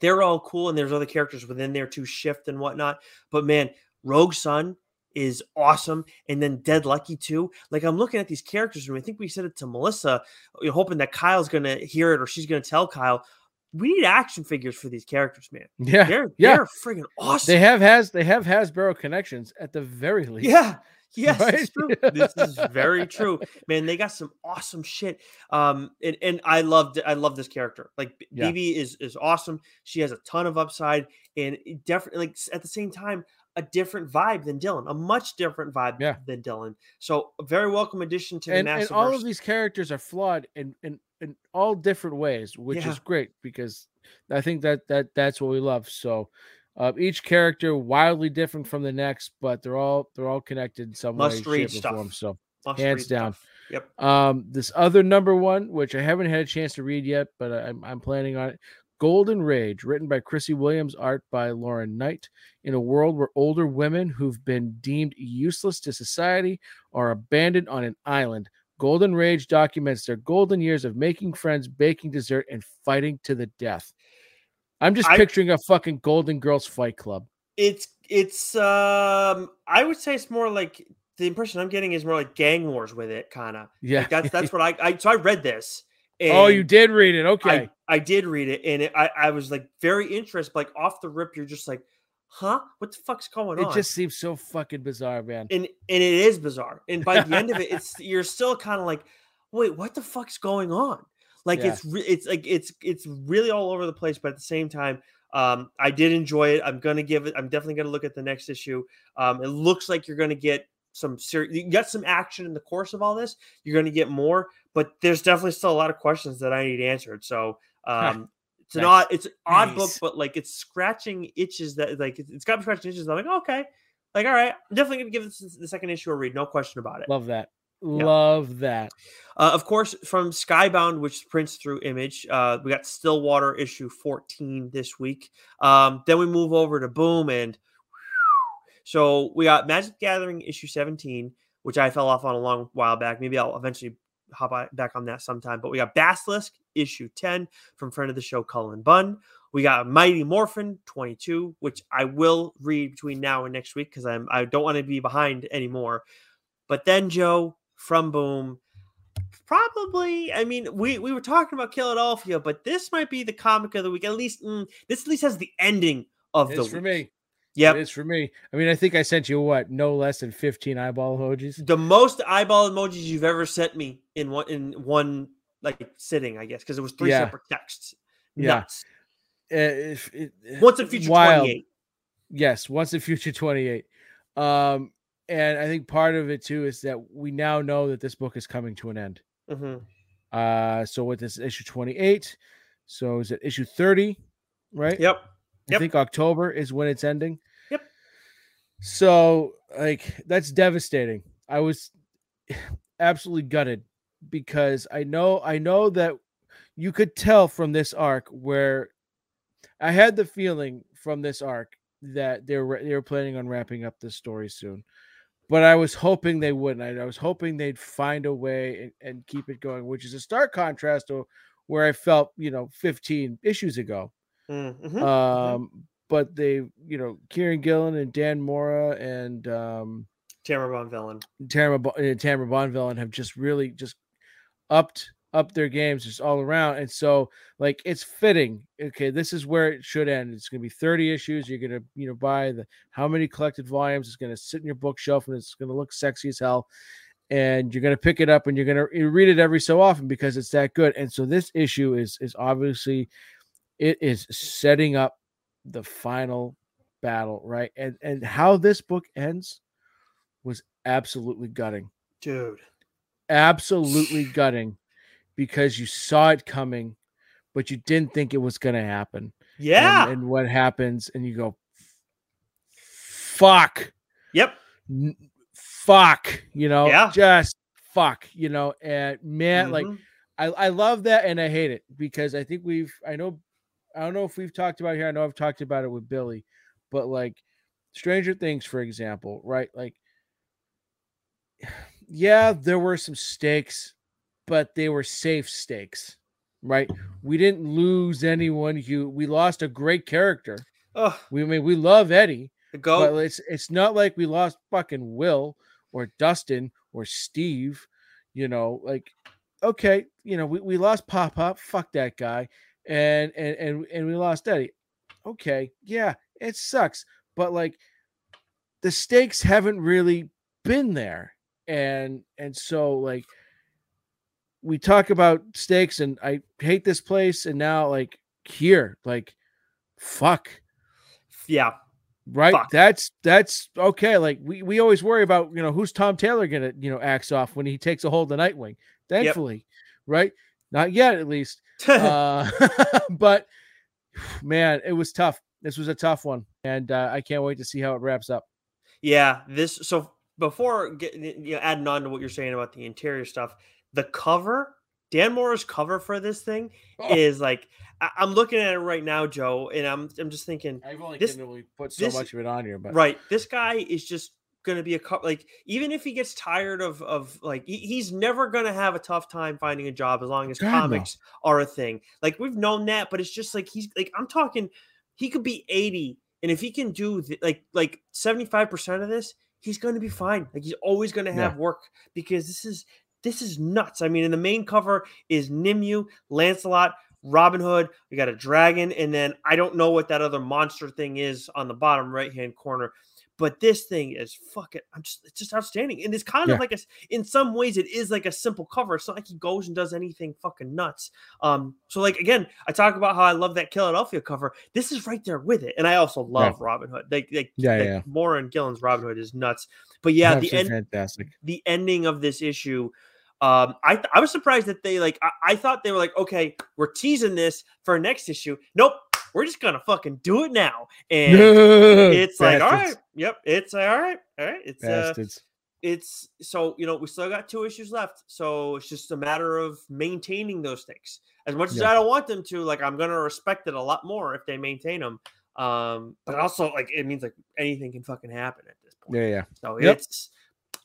they're all cool, and there's other characters within there to shift and whatnot. But man, Rogue Sun is awesome, and then Dead Lucky too. Like I'm looking at these characters, and I think we said it to Melissa, hoping that Kyle's gonna hear it or she's gonna tell Kyle. We need action figures for these characters, man. Yeah. They're yeah. they're friggin' awesome. They have has they have Hasbro connections at the very least. Yeah. Yes, Right? it's true. This is very true, man. They got some awesome shit. Um, and, and I loved I love this character. Like B- Yeah. BB is is awesome. She has a ton of upside, and definitely like at the same time a different vibe than Dylan, a much different vibe Yeah. than Dylan. So a very welcome addition to and, the and all of these characters are flawed in in, in all different ways, which Yeah. is great because I think that that that's what we love. So uh, each character wildly different from the next, but they're all they're all connected in some Must way, read shape, or form. So Must hands down. stuff. Yep. um, this other number one, which I haven't had a chance to read yet, but I- I'm I'm planning on it. Golden Rage, written by Chrissy Williams, art by Lauren Knight. In a world where older women who've been deemed useless to society are abandoned on an island, Golden Rage documents their golden years of making friends, baking dessert, and fighting to the death. I'm just I- picturing a fucking Golden Girls Fight Club. It's it's um I would say it's more like the impression I'm getting is more like gang wars with it, kind of. Yeah. Like that's that's what I, I so I read this. oh, you did read it. Okay. I, I did read it, and it, I I was like very interested. Like off the rip, you're just like, huh? What the fuck's going it on? It just seems so fucking bizarre, man. and and it is bizarre. And by the end of it, it's you're still kind of like, wait, what the fuck's going on? Like Yeah. it's re- it's like it's it's really all over the place. But at the same time, um, I did enjoy it. I'm gonna give it. I'm definitely gonna look at the next issue. Um, it looks like you're gonna get some serious. You got some action in the course of all this. You're gonna get more, but there's definitely still a lot of questions that I need answered. So. Um, It's an odd, it's an odd book, but like it's scratching itches that like it's- got me scratching itches. I'm like, okay, like all right, I'm definitely gonna give this the second issue a read, no question about it. Love that. Love that. Uh, of course, from Skybound, which prints through Image, uh, we got Stillwater issue 14 this week. Um, then we move over to Boom, and so we got Magic Gathering issue 17, which I fell off on a long while back. Maybe I'll eventually hop on- back on that sometime. But we got Basilisk issue 10 from friend of the show, Cullen Bunn. We got Mighty Morphin 22, which I will read between now and next week because I'm I don't want to be behind anymore. But then, Joe, from Boom. Probably, I mean, we we were talking about Killadelphia, but this might be the comic of the week. At least mm, this at least has the ending of It's the for me. Yep. It is for me. I mean, I think I sent you what, no less than 15 eyeball emojis. the most eyeball emojis you've ever sent me in one in one like sitting, I guess, because it was three Yeah. separate texts. Yeah. Nuts. Uh, if it, Once and Future wild. 28. Yes, Once and Future 28. Um, and I think part of it too is that we now know that this book is coming to an end. Mhm. Uh, so with this issue 28, so is it issue 30, right? Yep. I Yep. think October is when it's ending. Yep. So, like, that's devastating. I was absolutely gutted because I know, I know that you could tell from this arc where I had the feeling from this arc that they were they were planning on wrapping up this story soon. But I was hoping they wouldn't. I, was hoping they'd find a way and, and keep it going, which is a stark contrast to where I felt, you know, 15 issues ago. Mm, mhm. Um, but they, you know, Kieran Gillen and Dan Mora and um Tamara Von Villain. Tamara, Bo- uh, Tamara Bonvillain have just really just upped up their games just all around. And so like it's fitting. Okay, this is where it should end. It's gonna be 30 issues. You're gonna, you know, buy the how many collected volumes, it's gonna sit in your bookshelf and it's gonna look sexy as hell. And you're gonna pick it up and you're gonna read it every so often because it's that good. And so this issue is is obviously it is setting up the final battle, right? And and how this book ends was absolutely gutting. Dude. Absolutely gutting because you saw it coming, but you didn't think it was going to happen. Yeah. And, what happens, and you go, fuck, yep. n- fuck, you know, Yeah. just fuck, you know, and man, like, Mhm. I, I love that and I hate it because I think we've I know I don't know if we've talked about it here. I know I've talked about it with Billy, but like Stranger Things, for example, right? Like, yeah, there were some stakes, but they were safe stakes, right? We didn't lose anyone. You we lost a great character. Oh, We I mean we love Eddie, the but it's it's not like we lost fucking Will or Dustin or Steve, you know, like okay, you know, we, we lost Pop Pop, fuck that guy, and and and and we lost Eddie. Okay, yeah, it sucks, but like the stakes haven't really been there. And and so like we talk about stakes and I hate this place and now like here, like fuck. Yeah. right? Fuck. that's that's okay like we, we always worry about you know who's tom taylor gonna you know axe off when he takes a hold of nightwing thankfully right? Not yet at least. Uh but man it was tough. This was a tough one and uh, i can't wait to see how it wraps up. Yeah, this so before get, you know, adding on to what you're saying about the interior stuff, the cover, Dan Mora's cover for this thing Oh. is like I, I'm looking at it right now, Joe, and I'm I'm just thinking, i've only This- really put so this- much of it on here but right, this guy is just gonna be a co- like even if he gets tired of of like he, he's never gonna have a tough time finding a job as long as God, no. comics are a thing. Like we've known that, but it's just like he's like I'm talking, he could be 80, and if he can do th- like like 75 percent of this, he's going to be fine. Like he's always going to Yeah. have work because this is this is nuts. I mean, in the main cover is Nimue, Lancelot, Robin Hood. We got a dragon, and then I don't know what that other monster thing is on the bottom right hand corner. But this thing is fucking. I'm just it's just outstanding, and it's kind Yeah. of like a, In some ways, it is like a simple cover. It's not like he goes and does anything fucking nuts. Um. So like again, I talk about how I love that Killadelphia cover. This is right there with it, and I also love Robin Hood. Like like Yeah, like yeah. Mora and Gillen's Robin Hood is nuts. But yeah, the end fantastic the ending of this issue um i th- i was surprised that they like I-, I thought they were like okay we're teasing this for next issue nope we're just gonna fucking do it now and it's like all right. Yep it's like, all right all right it's uh it's so you know we still got two issues left so it's just a matter of maintaining those things as much as i don't want them to like i'm gonna respect it a lot more if they maintain them um but also like it means like anything can fucking happen at this point. Yeah yeah. So Yep. it's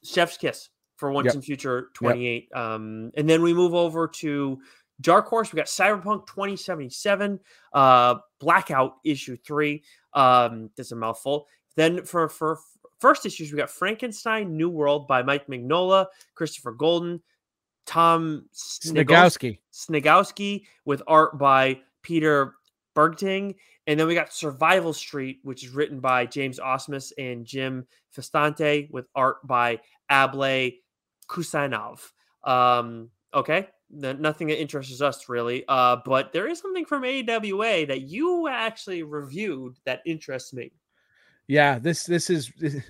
chef's kiss for once Yep. in future 28 um and then we move over to dark horse we got cyberpunk 2077 uh blackout issue 3 um that's a mouthful then for for first issues, we got Frankenstein New World by Mike Mignola, Christopher Golden, Tom Sniegoski. Sniegoski with art by Peter Bergting. And then we got Survival Street, which is written by James Asmus and Jim Festante with art by Able Kusanov. Um, okay, nothing that interests us really. Uh, but there is something from AWA that you actually reviewed that interests me. Yeah, this this is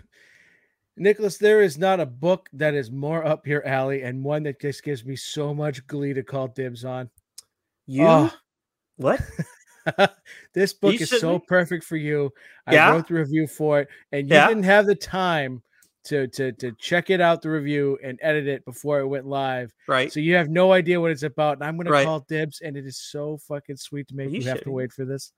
Nicholas. There is not a book that is more up your alley and one that just gives me so much glee to call dibs on. You oh. what? this book is so perfect for you. I yeah? wrote the review for it, and you yeah? didn't have the time to to to check it out the review and edit it before it went live. Right. So you have no idea what it's about. And I'm gonna right. call dibs, and it is so fucking sweet to make you, you have to wait for this.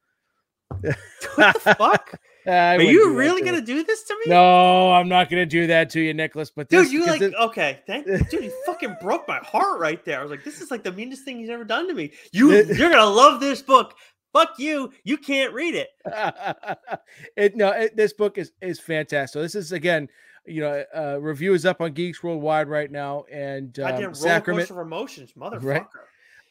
what the fuck? Are you really gonna do this to me? No, I'm not gonna do that to you, Nicholas. But dude, you like it... okay? Thank dude, you fucking broke my heart right there. I was like, this is like the meanest thing he's ever done to me. You you're gonna love this book. Fuck you. You can't read it. it no, it, this book is is fantastic. So this is again you know, uh, review is up on Geeks Worldwide right now, and um, I did Sacrament of Emotions, motherfucker. Right?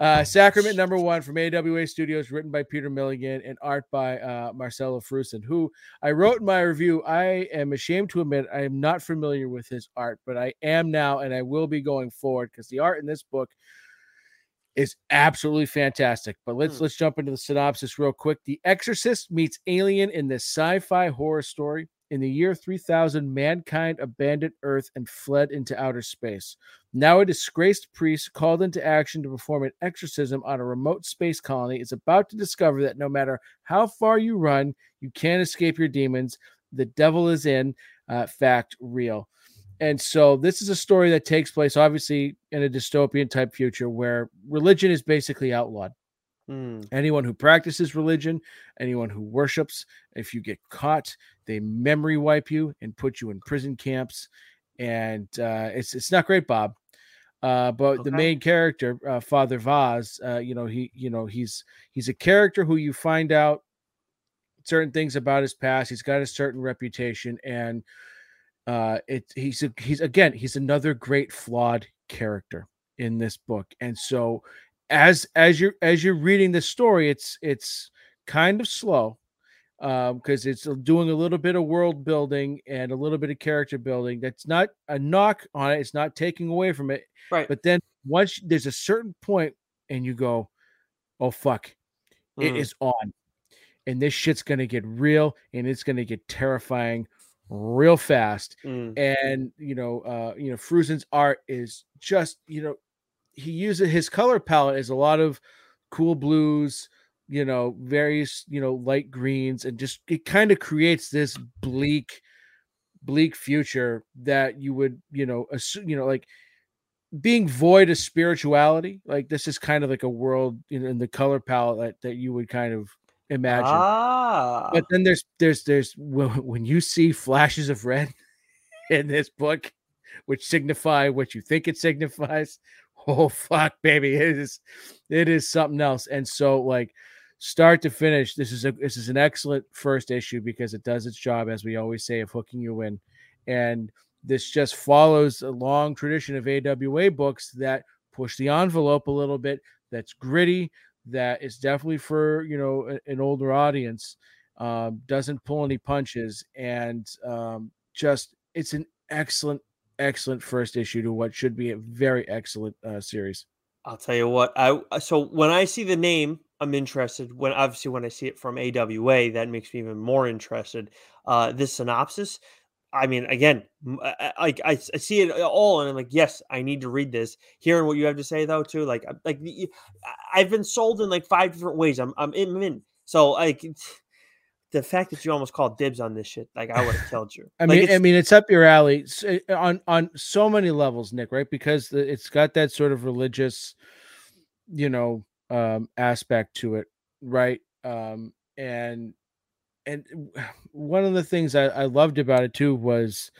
Uh, Sacrament number one from AWA Studios, written by Peter Milligan and art by uh, Marcelo Frusin, who I wrote in my review. I am ashamed to admit I am not familiar with his art, but I am now, and I will be going forward because the art in this book is absolutely fantastic. But let's hmm. let's jump into the synopsis real quick. The Exorcist meets Alien in this sci-fi horror story. In the year 3000, mankind abandoned Earth and fled into outer space. Now, a disgraced priest called into action to perform an exorcism on a remote space colony is about to discover that no matter how far you run, you can't escape your demons. The devil is in uh, fact real. And so, this is a story that takes place, obviously, in a dystopian type future where religion is basically outlawed. Mm. Anyone who practices religion, anyone who worships, if you get caught, they memory wipe you and put you in prison camps. And uh, it's it's not great, Bob. Uh, but okay. the main character, uh, Father Vaz, uh, you know, he you know he's he's a character who you find out certain things about his past. He's got a certain reputation, and uh, it he's a, he's again he's another great flawed character in this book, and so as as you're as you're reading the story, it's it's kind of slow because um, it's doing a little bit of world building and a little bit of character building. That's not a knock on it. It's not taking away from it. Right. But then once there's a certain point and you go, oh fuck, mm. it is on, and this shit's gonna get real and it's gonna get terrifying real fast. Mm. And you know, uh, you know, Frusin's art is just you know he uses his color palette is a lot of cool blues, you know, various, you know, light greens, and just it kind of creates this bleak, bleak future that you would, you know, assume, you know, like being void of spirituality. Like this is kind of like a world in, in the color palette that, that you would kind of imagine. Ah. But then there's there's there's when you see flashes of red in this book, which signify what you think it signifies, oh fuck baby it is it is something else and so like start to finish this is a this is an excellent first issue because it does its job as we always say of hooking you in and this just follows a long tradition of awa books that push the envelope a little bit that's gritty that is definitely for you know an older audience um, doesn't pull any punches and um, just it's an excellent excellent first issue to what should be a very excellent uh, series. I'll tell you what. I uh, so when I see the name, I'm interested. When obviously when I see it from AWA, that makes me even more interested. Uh, this synopsis. I mean, again, like I, I, see it all, and I'm like, yes, I need to read this. Hearing what you have to say, though, too, like, like I've been sold in like five different ways. I'm, I'm in. I'm in. So, like, the fact that you almost called dibs on this shit, like I would have killed you. I like mean, I mean, it's up your alley eh, on on so many levels, Nick. Right? Because it's got that sort of religious, you know, um, aspect to it, right? Um, and and one of the things I, I loved about it too was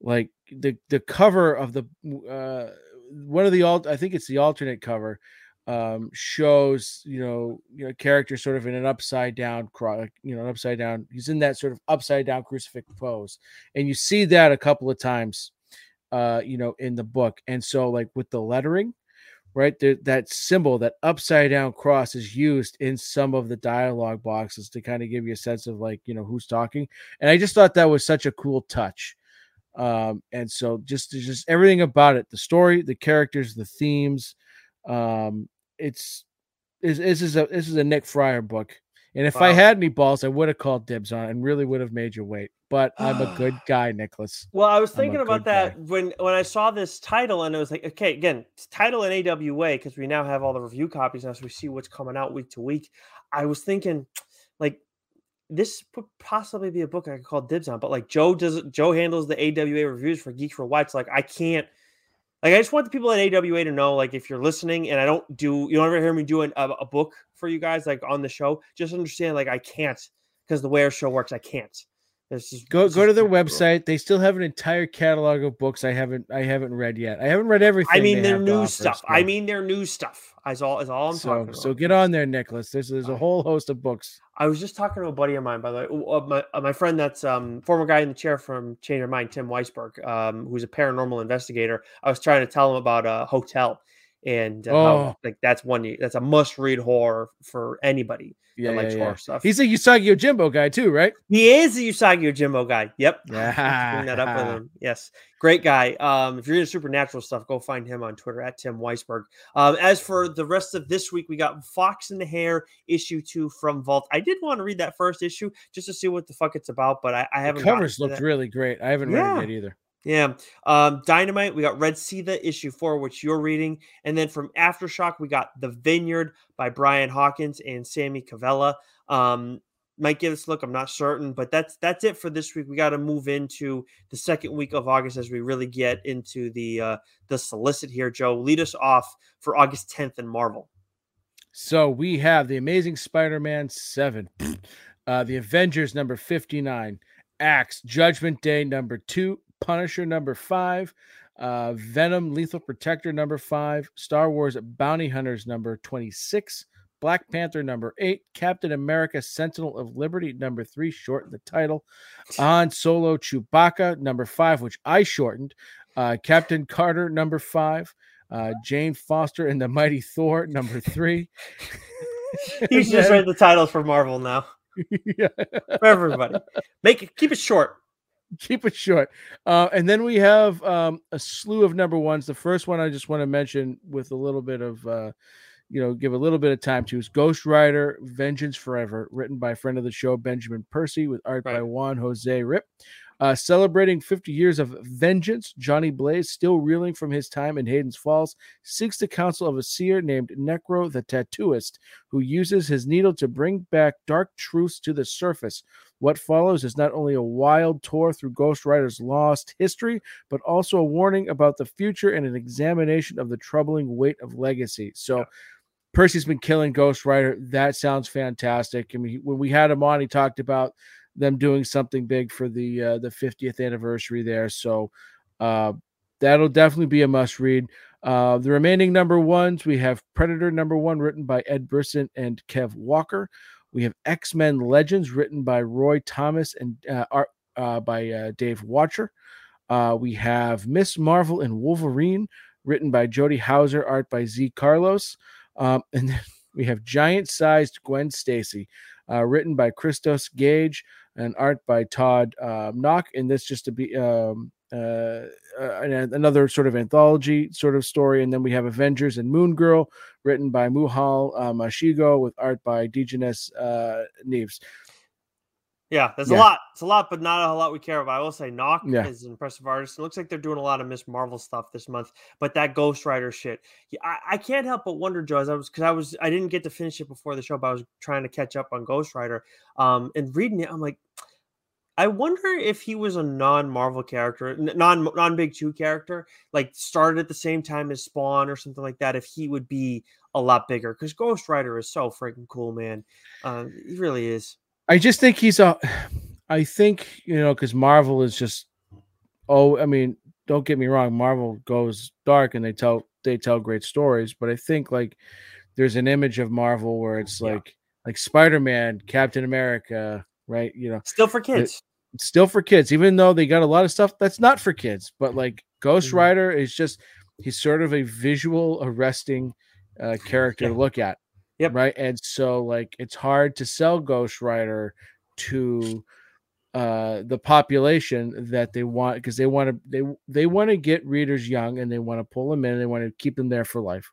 like the the cover of the uh one of the alt I think it's the alternate cover um, shows you know you know character sort of in an upside down cross you know an upside down he's in that sort of upside down crucifix pose and you see that a couple of times uh you know in the book and so like with the lettering right that symbol that upside down cross is used in some of the dialogue boxes to kind of give you a sense of like you know who's talking and i just thought that was such a cool touch um and so just just everything about it the story the characters the themes um it's this, this is a this is a Nick Friar book. And if wow. I had any balls, I would have called dibs on it and really would have made you wait. But I'm a good guy, Nicholas. Well, I was thinking about that guy. when when I saw this title, and it was like, okay, again, title in AWA because we now have all the review copies now, so we see what's coming out week to week. I was thinking, like, this could possibly be a book I could call dibs on, but like Joe does, Joe handles the AWA reviews for Geeks Worldwide. So like, I can't like I just want the people at AWA to know, like if you're listening and I don't do, you don't ever hear me doing a, a book for you guys like on the show. Just understand, like I can't because the way our show works, I can't. Just, go go to their website. They still have an entire catalog of books I haven't I haven't read yet. I haven't read everything. I mean their new stuff. I mean their new stuff. Is all is all I'm so, talking about. So get on there, Nicholas. There's there's a whole host of books. I was just talking to a buddy of mine, by the way, my, my friend that's um former guy in the chair from Change Your Mind, Tim Weisberg, um, who's a paranormal investigator. I was trying to tell him about a hotel and uh, oh. how, like that's one that's a must read horror for anybody yeah, that likes yeah, horror stuff. He's a Usagi Yojimbo guy too, right? He is a Usagi Yojimbo guy. Yep. Yeah. Bring that up with him. Yes. Great guy. Um, if you're into supernatural stuff, go find him on Twitter at Tim Weisberg. Um, as for the rest of this week, we got Fox and the Hare issue two from Vault. I did want to read that first issue just to see what the fuck it's about, but I, I haven't. The covers looked really great. I haven't read it yet either. Yeah. Um, Dynamite, we got Red Seether issue four, which you're reading. And then from Aftershock, we got The Vineyard by Brian Hawkins and Sammy Cavella. Um, might give us a look, I'm not certain, but that's that's it for this week. We got to move into the second week of August as we really get into the uh the solicit here. Joe, lead us off for August 10th in Marvel. So we have the Amazing Spider-Man 7, uh, the Avengers number 59, Axe Judgment Day number 2, Punisher number five, uh, Venom Lethal Protector number five, Star Wars Bounty Hunters number 26, Black Panther number eight, Captain America Sentinel of Liberty number three, shortened the title, Han Solo Chewbacca number five, which I shortened, uh, Captain Carter number five, uh, Jane Foster and the Mighty Thor number three. He's just read the titles for Marvel now. yeah. For everybody. Make it keep it short. Keep it short. Uh, and then we have um, a slew of number ones. The first one I just want to mention with a little bit of, uh, you know, give a little bit of time to is Ghost Rider Vengeance Forever, written by a friend of the show, Benjamin Percy, with art right. by Juan Jose Ryp. Uh, celebrating 50 years of vengeance, Johnny Blaze, still reeling from his time in Hayden's Falls, seeks the counsel of a seer named Necro the Tattooist, who uses his needle to bring back dark truths to the surface. What follows is not only a wild tour through Ghost Rider's lost history, but also a warning about the future and an examination of the troubling weight of legacy. So, yeah. Percy's been killing Ghost Rider. That sounds fantastic. I mean, when we had him on, he talked about them doing something big for the uh, the 50th anniversary there. So uh, that'll definitely be a must read. Uh, the remaining number ones we have Predator number one, written by Ed Brisson and Kev Walker. We have X Men Legends, written by Roy Thomas and uh, art uh, by uh, Dave Wachter. we have Miss Marvel and Wolverine, written by Jody Houser, art by Z Carlos. Um, and then we have Giant Sized Gwen Stacy, written by Christos Gage and art by Todd uh, Nauck. And this just to be um, uh, uh, another sort of anthology sort of story. And then we have Avengers and Moon Girl, written by Mohale uh, Mashigo with art by Diogenes uh, Neves. Yeah, there's yeah. a lot. It's a lot, but not a lot we care about. I will say Nauck yeah. is an impressive artist. It looks like they're doing a lot of Miss Marvel stuff this month. But that Ghost Rider shit, I, I can't help but wonder, Joe, as I was because I was I didn't get to finish it before the show, but I was trying to catch up on Ghost Rider. Um, and reading it, I'm like, I wonder if he was a non-Marvel character, non non-Big Two character, like started at the same time as Spawn or something like that. If he would be a lot bigger, because Ghost Rider is so freaking cool, man. Um, he really is. I just think he's a. I think you know because Marvel is just. Oh, I mean, don't get me wrong. Marvel goes dark and they tell they tell great stories, but I think like there's an image of Marvel where it's Yeah. like like Spider-Man, Captain America, right? You know, Still for kids. it's still for kids, even though they got a lot of stuff that's not for kids. But like Ghost Mhm. Rider is just he's sort of a visual arresting uh, character to look at. Yep. Right. And so like it's hard to sell Ghost Rider to uh the population that they want because they want to they they want to get readers young and they want to pull them in and they want to keep them there for life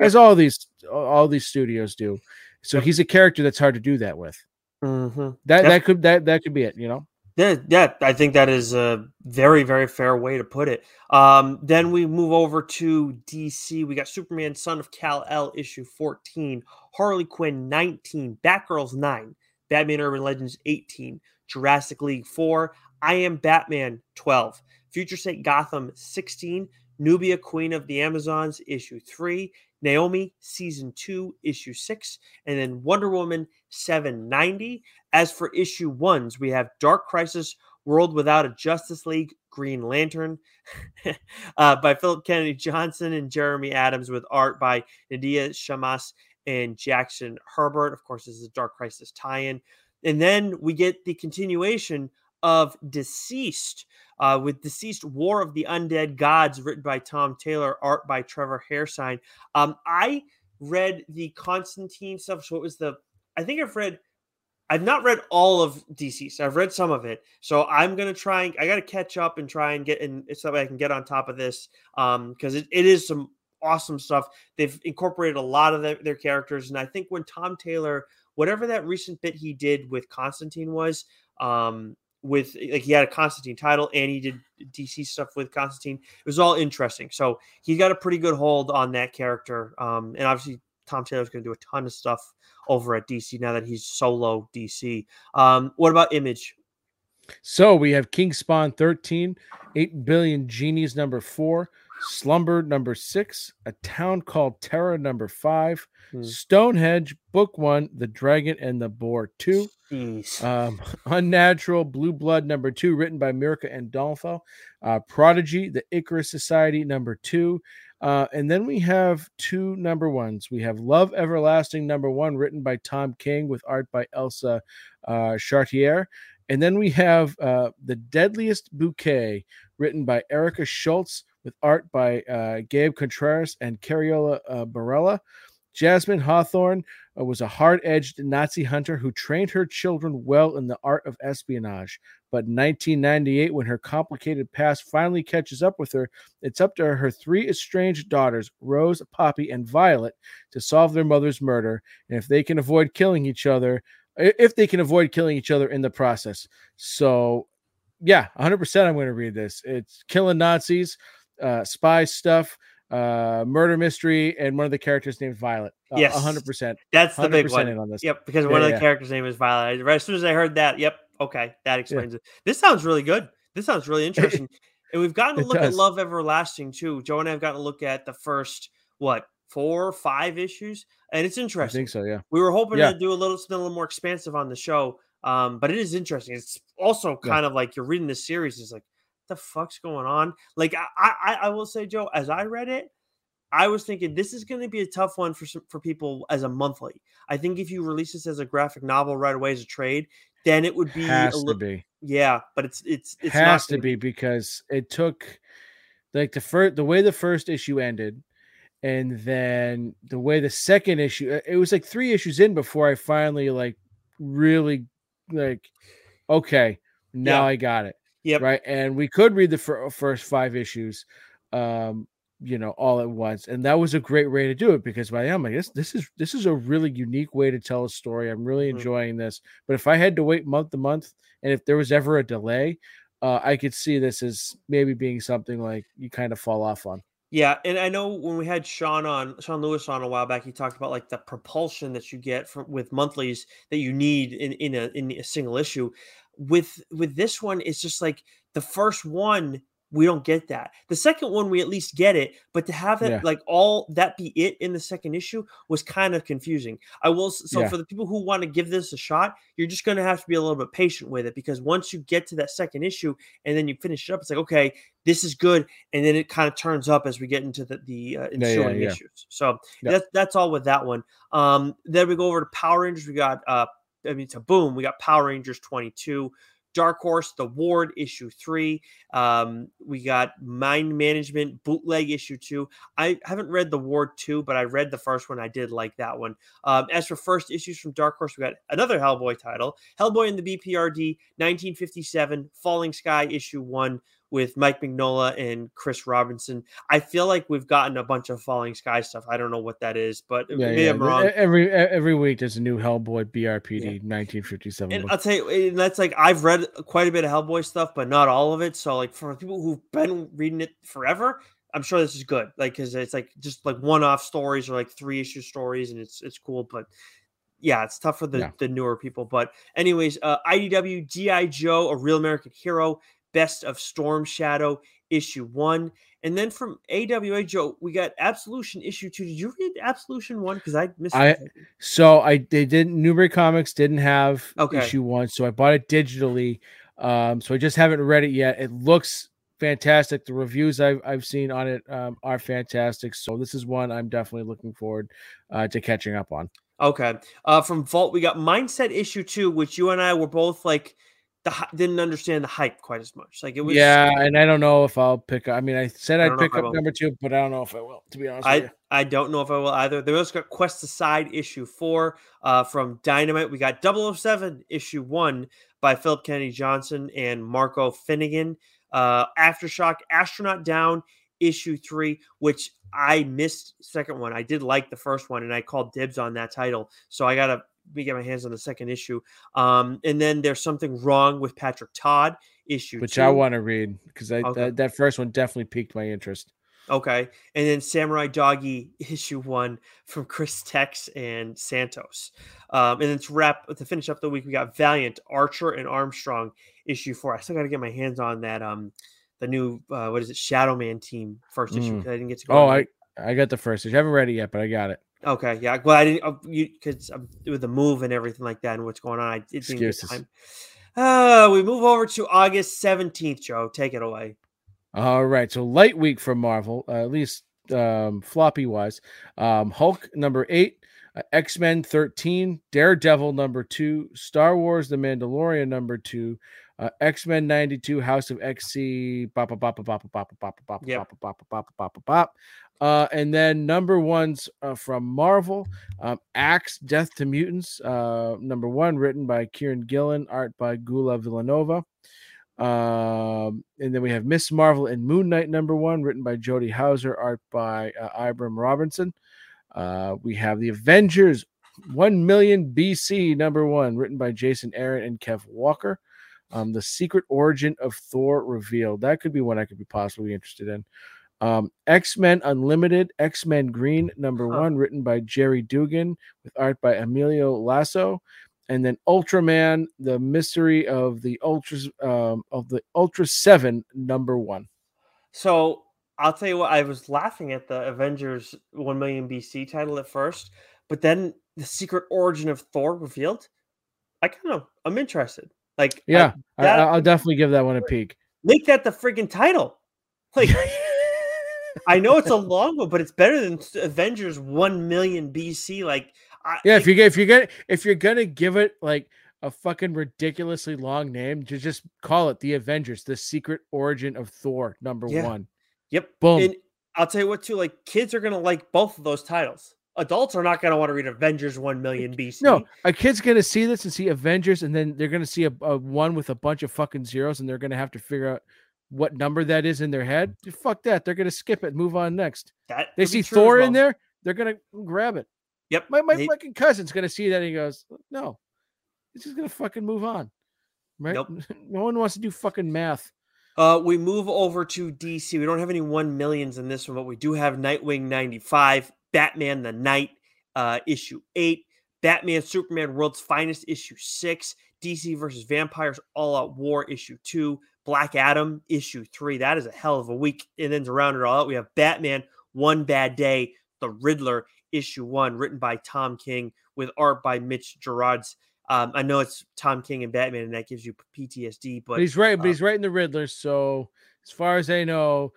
as all these all these studios do so he's a character that's hard to do that with hmm that Yep. that could that that could be it you know Yeah, yeah, I think that is a very, very fair way to put it. Um, then we move over to DC. We got Superman, Son of Kal El, issue 14, Harley Quinn 19, Batgirls 9, Batman Urban Legends 18, Jurassic League 4, I Am Batman 12, Future State Gotham 16, Nubia Queen of the Amazons issue 3, Naomi season 2 issue 6, and then Wonder Woman 790. As for issue ones, we have Dark Crisis, World Without a Justice League, Green Lantern uh, by Philip Kennedy Johnson and Jeremy Adams with art by Nadia Shamas and Jackson Herbert. Of course, this is a Dark Crisis tie in. And then we get the continuation of Deceased uh, with Deceased War of the Undead Gods, written by Tom Taylor, art by Trevor Hairsine. Um, I read the Constantine stuff. So it was the, I think I've read I've not read all of DC, so I've read some of it. So I'm gonna try and I gotta catch up and try and get in so that I can get on top of this. Um, because it, it is some awesome stuff. They've incorporated a lot of their, their characters, and I think when Tom Taylor, whatever that recent bit he did with Constantine was, um, with like he had a Constantine title and he did DC stuff with Constantine. It was all interesting. So he got a pretty good hold on that character. Um, and obviously Tom Taylor's going to do a ton of stuff over at DC now that he's solo DC. Um, what about Image? So we have King Spawn 13, 8 billion genies number four, Slumber number six, A Town Called Terror number five, Hmm. Stonehenge book one, The Dragon and the Boar two, um, Unnatural Blue Blood number two, written by Mirka Andolfo, uh, Prodigy, The Icarus Society number two, uh, and then we have two number ones. We have Love Everlasting number one, written by Tom King with art by Elsa uh, Charretier. And then we have uh, The Deadliest Bouquet, written by Erica Schultz with art by uh, Gabe Contreras and Carola uh, Borelli. Jasmine Hawthorne uh, was a hard edged Nazi hunter who trained her children well in the art of espionage. But in 1998, when her complicated past finally catches up with her, it's up to her three estranged daughters, Rose, Poppy, and Violet, to solve their mother's murder. And if they can avoid killing each other, if they can avoid killing each other in the process. So, yeah, 100% I'm going to read this. It's killing Nazis, uh, spy stuff, uh, murder mystery, and one of the characters named Violet. Uh, Yes. 100%. That's the big 100% one. on this. Yep, because Yeah, one of the yeah. characters' name is Violet. Right as soon as I heard that, yep, okay, that explains it. This sounds really good. This sounds really interesting. and we've gotten to It look at. Love Everlasting too. Joe and I have gotten to look at the first what four, or five issues, and it's interesting. I think so, yeah. We were hoping Yeah. to do a little something a little more expansive on the show, um, but it is interesting. It's also Yeah. kind of like you're reading this series. It's like, the fuck's going on? Like I, I, I will say, Joe, as I read it, I was thinking this is going to be a tough one for some, for people as a monthly. I think if you release this as a graphic novel right away as a trade, then it would be Has a to little, be. yeah. But it's it's it's has not to be because it took like the first the way the first issue ended and then the way the second issue uh, it was like three issues in before i finally like really like okay now Yeah. i got it Yep. right and we could read the fir- first five issues um you know all at once and that was a great way to do it because by i'm like this this is this is a really unique way to tell a story i'm really Mhm. enjoying this but if i had to wait month to month and if there was ever a delay uh, i could see this as maybe being something like you kind of fall off on Yeah, and I know when we had Sean on, Sean Lewis on a while back, he talked about like the propulsion that you get from with monthlies that you need in in a in a single issue. With with this one, it's just like the first one we don't get that. The second one, we at least get it, but to have that Yeah. like all that be it in the second issue was kind of confusing. I will so Yeah. for the people who want to give this a shot, you're just going to have to be a little bit patient with it because once you get to that second issue and then you finish it up, it's like okay, this is good, and then it kind of turns up as we get into the the uh, ensuing yeah. issues. So that's that's all with that one. Um, then we go over to Power Rangers. We got uh, I mean, it's a boom. We got Power Rangers 22. Dark Horse, The Ward, issue three. Um, we got Mind Management, Bootleg, issue two. I haven't read The Ward two, but I read the first one. I did like that one. Um, as for first issues from Dark Horse, we got another Hellboy title Hellboy in the BPRD, 1957, Falling Sky, issue one with Mike Mignola and Chris Roberson. I feel like we've gotten a bunch of Falling Sky stuff. I don't know what that is, but Yeah, maybe yeah. I'm wrong. Every every week there's a new Hellboy BRPD 1957. And book. I'll tell you, and that's like I've read quite a bit of Hellboy stuff, but not all of it. So, like for people who've been reading it forever, I'm sure this is good. Like, because it's like just like one-off stories or like three issue stories, and it's it's cool. But yeah, it's tough for the Yeah. the newer people. But anyways, uh, IDW GI Joe, a real American hero, Best of Storm Shadow issue one, and then from AWA Joe, we got Absolution issue two. Did you read Absolution one? Because I missed. I- it. So I they didn't Newbury Comics didn't have Okay. issue one, so I bought it digitally. Um, so I just haven't read it yet. It looks fantastic. The reviews I've I've seen on it um, are fantastic. So this is one I'm definitely looking forward uh, to catching up on. Okay. Uh, from Vault, we got Mindset issue two, which you and I were both like, the didn't understand the hype quite as much. Like it was. yeah, and I don't know if I'll pick. I mean, I said I I'd pick up number two, but I don't know if I will. To be honest with I, you. I don't know if I will either. They also got Quest Aside issue four uh, from Dynamite. We got 007 issue one by Philip Kennedy Johnson and Marco Finnegan. Uh, Aftershock Astronaut Down issue three, which I missed second one. I did like the first one and I called dibs on that title. So I got to me get my hands on the second issue. Um, and then there's something wrong with Patrick Todd issue Which two. I want to read because Okay. that, that first one definitely piqued my interest. Okay. And then Samurai Doggy issue one from Chris Tex and Santos. Um, and then to wrap to finish up the week, we got Valiant, Archer, and Armstrong issue four. I still gotta get my hands on that um the new uh what is it, Shadow Man team first issue Mm. I didn't get to go. Oh, I. I got the first issue. I haven't read it yet, but I got it. Okay, yeah. Well I didn't uh, you because um, with the move and everything like that and what's going on, I didn't Excuses. time. Uh, we move over to August 17th, Joe. Take it away. All right, so light week for Marvel, uh, at least um, floppy wise. Um, Hulk number eight, uh, X Men thirteen, Daredevil number two, Star Wars: The Mandalorian number two, uh, X Men ninety two, House of XC, bop bop bop bop bop bop bop bop Yep. bop bop bop bop bop bop. Uh, and then number ones uh, from Marvel, um, Axe: Death to Mutants, uh, number one, written by Kieran Gillen, art by Gula Vilanova. Um, and then we have Miss Marvel and Moon Knight number one, written by Jody Houser, art by uh, Ibraim Roberson. Uh, we have the Avengers 1 million BC number one, written by Jason Aaron and Kev Walker. Um, the secret origin of Thor revealed. That could be one I could be possibly interested in. Um, X Men Unlimited, X Men Green number Huh. one, written by Gerry Duggan, with art by Emilio Laiso and then Ultraman, the mystery of the Ultras um, of the Ultra Seven number one. So I'll tell you what, I was laughing at the Avengers 1 million BC title at first, but then the secret origin of Thor revealed. I kind of, I'm interested. Like, Yeah, I, will definitely give that one a peek. make that the friggin' title. Like, I know it's a long one, but it's better than Avengers 1 million BC. Like, I, Yeah, if you get if you're gonna if you're gonna give it like a fucking ridiculously long name, to just call it the Avengers, the secret origin of Thor number Yeah. one. yep. Boom. And I'll tell you what, too, like, kids are to like both of those titles. Adults are not going to want to read Avengers 1 million BC. No, a kid's gonna see this and see Avengers, and then they're gonna see a, a one with a bunch of fucking zeros, and they're gonna have to figure out what number that is in their head. Fuck that. They're gonna skip it and move on next. that They see Thor in there, they're gonna grab it. Yep. My my they- fucking cousin's gonna see that and he goes, No, he's just gonna fucking move on. Right? Nope. no one wants to do fucking math. Uh, we move over to DC. We don't have any one millions in this one, but we do have Nightwing 95, Batman the Night, uh, issue eight, Batman Superman World's Finest, issue six, DC versus Vampires All Out War, issue two, Black Adam issue three. That is a hell of a week. And then to round it all out, we have Batman One Bad Day, The Riddler issue one, written by Tom King with art by Mitch Gerads. Um, I know it's Tom King and Batman, and that gives you PTSD. But, But he's right, but uh, he's writing the Riddler. So as far as I know,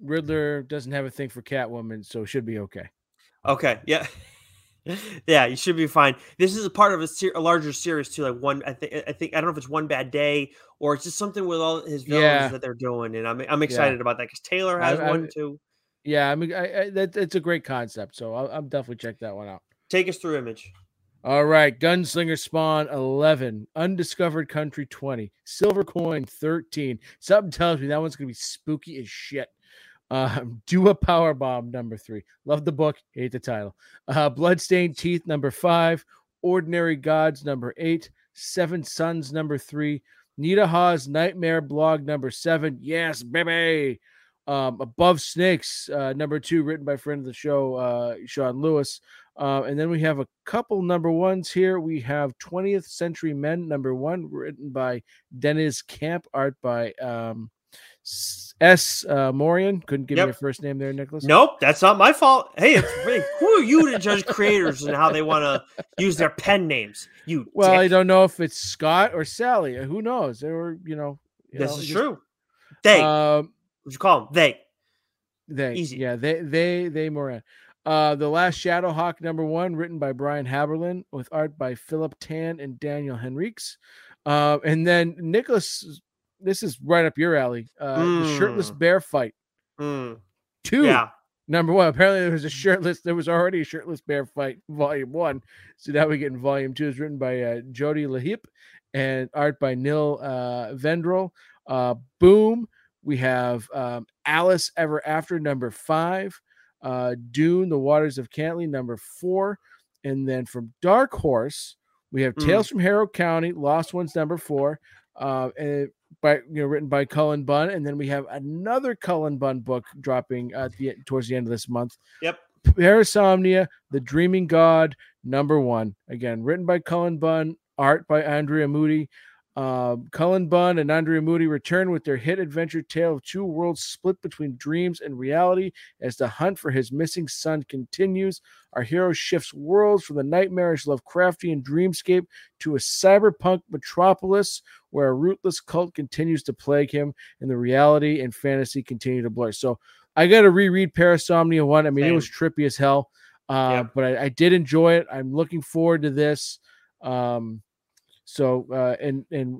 Riddler doesn't have a thing for Catwoman, so should be okay. Okay, yeah, yeah, you should be fine. This is a part of a, ser- a larger series too. Like one, I think, I think, I don't know if it's one bad day or it's just something with all his villains Yeah. that they're doing, and I'm I'm excited about that because Taylor has I- one too. Yeah, I mean, I, I, that, it's a great concept, so I'll, I'll definitely check that one out. Take us through image. All right, Gunslinger Spawn 11, Undiscovered Country 20, Silver Coin 13. Something tells me that one's going to be spooky as shit. Um, Do a Power Bomb number three. Love the book, hate the title. Uh, Bloodstained Teeth number five, Ordinary Gods number eight, Seven Sons number three, Nita Hawes Nightmare Blog number seven. Yes, baby. Um, Above Snakes uh, number two, written by friend of the show, uh, Sean Lewis. Uh, and then we have a couple number ones here. We have 20th Century Men, number one, written by Deniz Camp, art by um. S. Uh, Morian. Couldn't give me Yep. your first name there, Nicholas. Nope, that's not my fault. Hey, it's really, who are you to judge creators and how they want to use their pen names? You Well, I don't know if it's Scott or Sally. Who knows? They were, you know. you this know, is just- true. They, Um, what you call them? They. They Easy. yeah, they they they Moran. Uh the last Shadowhawk number one, written by Brian Haberlin, with art by Philip Tan and Daniel Henriques. Uh, and then Nicholas, this is right up your alley. Uh the shirtless Mm. bear fight. Mm, Two yeah, number one. Apparently there was a shirtless, there was already a shirtless bear fight, volume one. So now we get in volume two. It's written by uh, Jody LeHeup and art by Nil uh Vendrell. Uh boom. We have um, Alice Ever After number five, uh, Dune, The Waters of Kanly number four, and then from Dark Horse we have Mm. Tales from Harrow County, Lost Ones number four, uh, and by you know written by Cullen Bunn, and then we have another Cullen Bunn book dropping at the towards the end of this month. Yep. Parasomnia, The Dreaming God, number one. Again, written by Cullen Bunn, art by Andrea Mutti. Uh, Cullen Bunn and Andrea Mutti return with their hit adventure tale of two worlds split between dreams and reality as the hunt for his missing son continues. Our hero shifts worlds from the nightmarish Lovecraftian dreamscape to a cyberpunk metropolis where a rootless cult continues to plague him and the reality and fantasy continue to blur. So I got to reread Parasomnia 1. I mean, it was trippy as hell, uh, Yeah. but I, I did enjoy it. I'm looking forward to this. Um, so, uh, and, and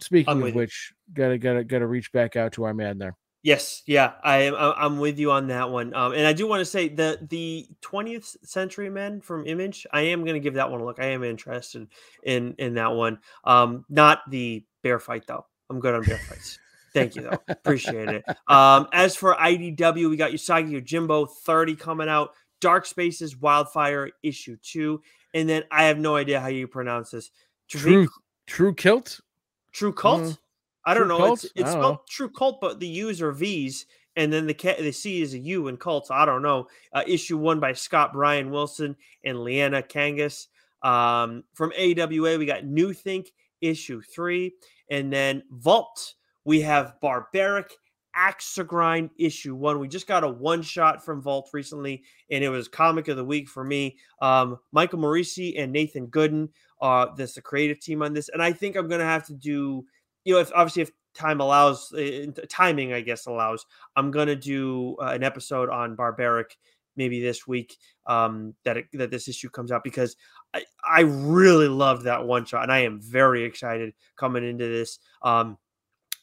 speaking I'm of with you. which, gotta, gotta, gotta reach back out to our man there. Yes, yeah, I am. I'm with you on that one. Um, and I do want to say the the 20th Century Men from Image. I am going to give that one a look. I am interested in in that one. Um, not the bear fight though. I'm good on bear fights. Thank you though. Appreciate it. Um, as for IDW, we got Usagi Yojimbo 30 coming out. Dark Spaces Wildfire issue two, and then I have no idea how you pronounce this. True, true kilt. True Cult? Mm. I don't True know. Cult? It's, it's spelled know. True Cult, but the U's are V's, and then the ca- the C is a U in Cult. So I don't know. Uh, issue one by Scott Brian Wilson and Liana Kangas. Um, from AWA, we got New Think issue three, and then Vault. We have Barbaric Axe to Grind issue one. We just got a one shot from Vault recently, and it was comic of the week for me. Um, Michael Moreci and Nathan Gooden uh that's the creative team on this and i think i'm gonna have to do you know if obviously if time allows uh, timing i guess allows i'm gonna do uh, an episode on barbaric maybe this week um that it, that this issue comes out because i i really loved that one shot and i am very excited coming into this. Um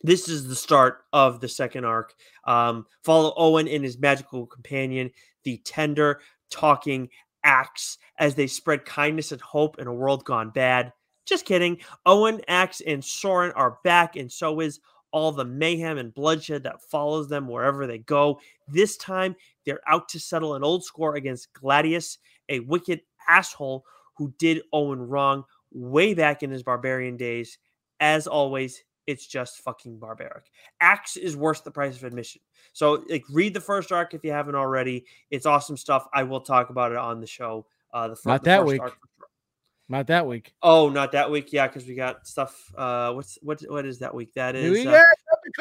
this is the start of the second arc. Um follow owen and his magical companion the tender talking axe as they spread kindness and hope in a world gone bad. Just kidding. Owen, Axe, and Soren are back, and so is all the mayhem and bloodshed that follows them wherever they go. This time, they're out to settle an old score against Gladius, a wicked asshole who did Owen wrong way back in his barbarian days. As always, it's just fucking barbaric. Axe is worth the price of admission. So, like, read the first arc if you haven't already. It's awesome stuff. I will talk about it on the show. Uh, the, Not the that week. arc. Not that week. Oh, not that week. Yeah, because we got stuff. Uh, what's what? What is that week? That is Uh,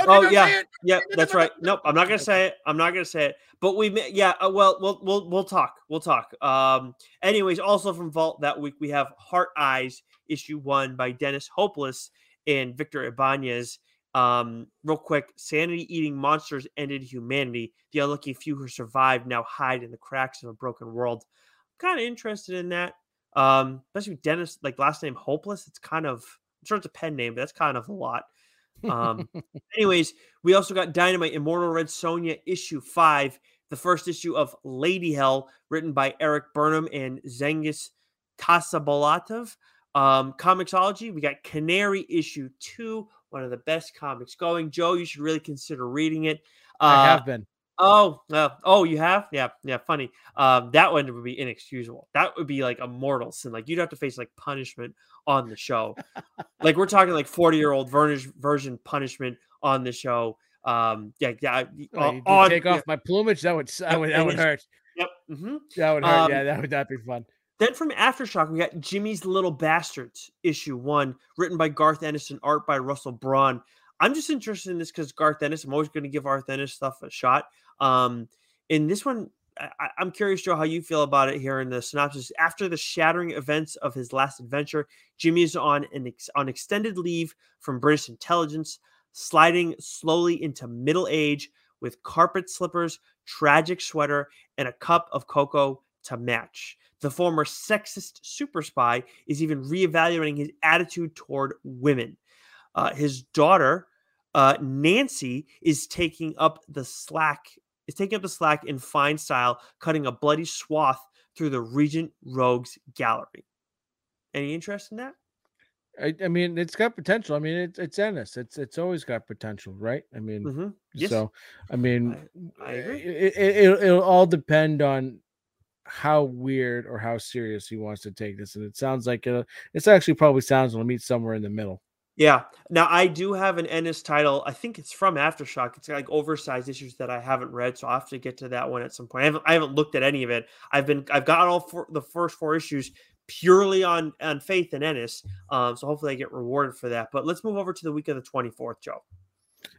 Oh yeah, yeah, that's right. Nope, I'm not gonna say it. I'm not gonna say it. But we, may, yeah, uh, well, we'll we'll we'll talk. We'll talk. Um, anyways, also from Vault that week we have Heart Eyes issue one by Dennis Hopeless and Victor Ibanez. Um, real quick, sanity eating monsters ended humanity. The unlucky few who survived now hide in the cracks of a broken world. I'm kind of interested in that. Um, especially Dennis, like last name Hopeless. It's kind of I'm sure it's a pen name, but that's kind of a lot. Um, anyways, we also got Dynamite Immortal Red Sonja issue five, the first issue of Lady Hell, written by Eric Burnham and Zengis Kasabolatov. Um, Comixology, we got Canary issue two, one of the best comics going. Joe, you should really consider reading it. Uh, I have been. Oh, uh, oh, you have? Yeah, yeah. Funny. Um, that one would be inexcusable. That would be like a mortal sin. Like you'd have to face like punishment on the show. like we're talking like forty year old version punishment on the show. Um, yeah, yeah. Oh, on, take off yeah. my plumage. That would that would, that would hurt. Yep. Mm-hmm. That would hurt. Um, yeah, that would not be fun. Then from Aftershock, we got Jimmy's Little Bastards, issue one, written by Garth Ennis and art by Russell Braun. I'm just interested in this because Garth Ennis, I'm always going to give Garth Ennis stuff a shot. Um, in this one, I, am curious, Joe, how you feel about it here in the synopsis. After the shattering events of his last adventure, Jimmy is on an ex- on extended leave from British intelligence, sliding slowly into middle age with carpet slippers, tragic sweater, and a cup of cocoa to match. The former sexist super spy is even reevaluating his attitude toward women. Uh, his daughter, uh, Nancy, is taking up the slack. Is taking up the slack in fine style, cutting a bloody swath through the Regent Rogues gallery. Any interest in that? I, I, mean, it's got potential. I mean, it's it's Ennis. It's it's always got potential, right? I mean, mm-hmm. yes. so I mean, I, I agree. It, it, it, it'll all depend on how weird or how serious he wants to take this. And it sounds like uh, it's actually probably sounds will meet somewhere in the middle. Yeah. Now I do have an Ennis title. I think it's from Aftershock. It's like oversized issues that I haven't read, so I'll have to get to that one at some point. I haven't, I haven't looked at any of it. I've been I've got all four, the first four issues purely on on faith in Ennis. Um, so hopefully I get rewarded for that. But let's move over to the week of the twenty fourth, Joe.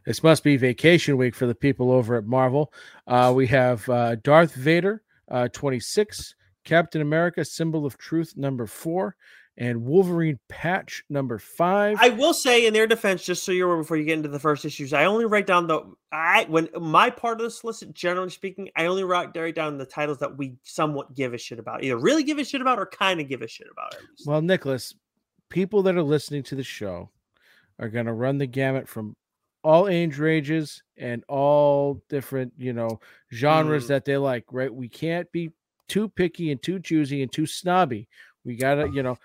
This must be vacation week for the people over at Marvel. Uh, we have uh, Darth Vader uh, 26, Captain America, Symbol of Truth, number four, and Wolverine Patch, number five. I will say, in their defense, just so you're aware before you get into the first issues, I only write down the I when my part of the solicit, generally speaking, I only write, write down the titles that we somewhat give a shit about, either really give a shit about or kind of give a shit about. Well, Nicholas, people that are listening to the show are going to run the gamut from all age ranges and all different, you know, genres mm. that they like, right? We can't be too picky and too choosy and too snobby. We gotta, you know,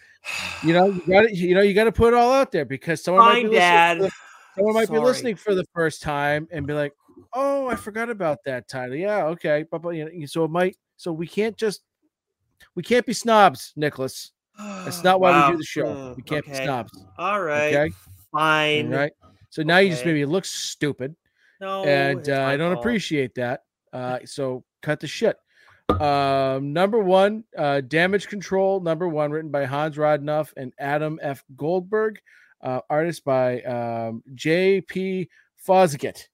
you know, you gotta, you know, you gotta put it all out there because someone Fine, might be Dad. The, someone might Sorry. be listening for the first time and be like, "Oh, I forgot about that title." Yeah, okay, but, but you know, so it might. So we can't just, we can't be snobs, Nicholas. That's not why wow. we do the show. We can't okay. be snobs. All right. Okay. Fine. All right. So now okay. you just maybe look stupid. No, and uh, I don't fault. appreciate that. Uh, so cut the shit. Um, number one, uh, Damage Control. Number one, written by Hans Rodionoff and Adam F. Goldberg. Uh, artist by um, J.P. Fosgitt.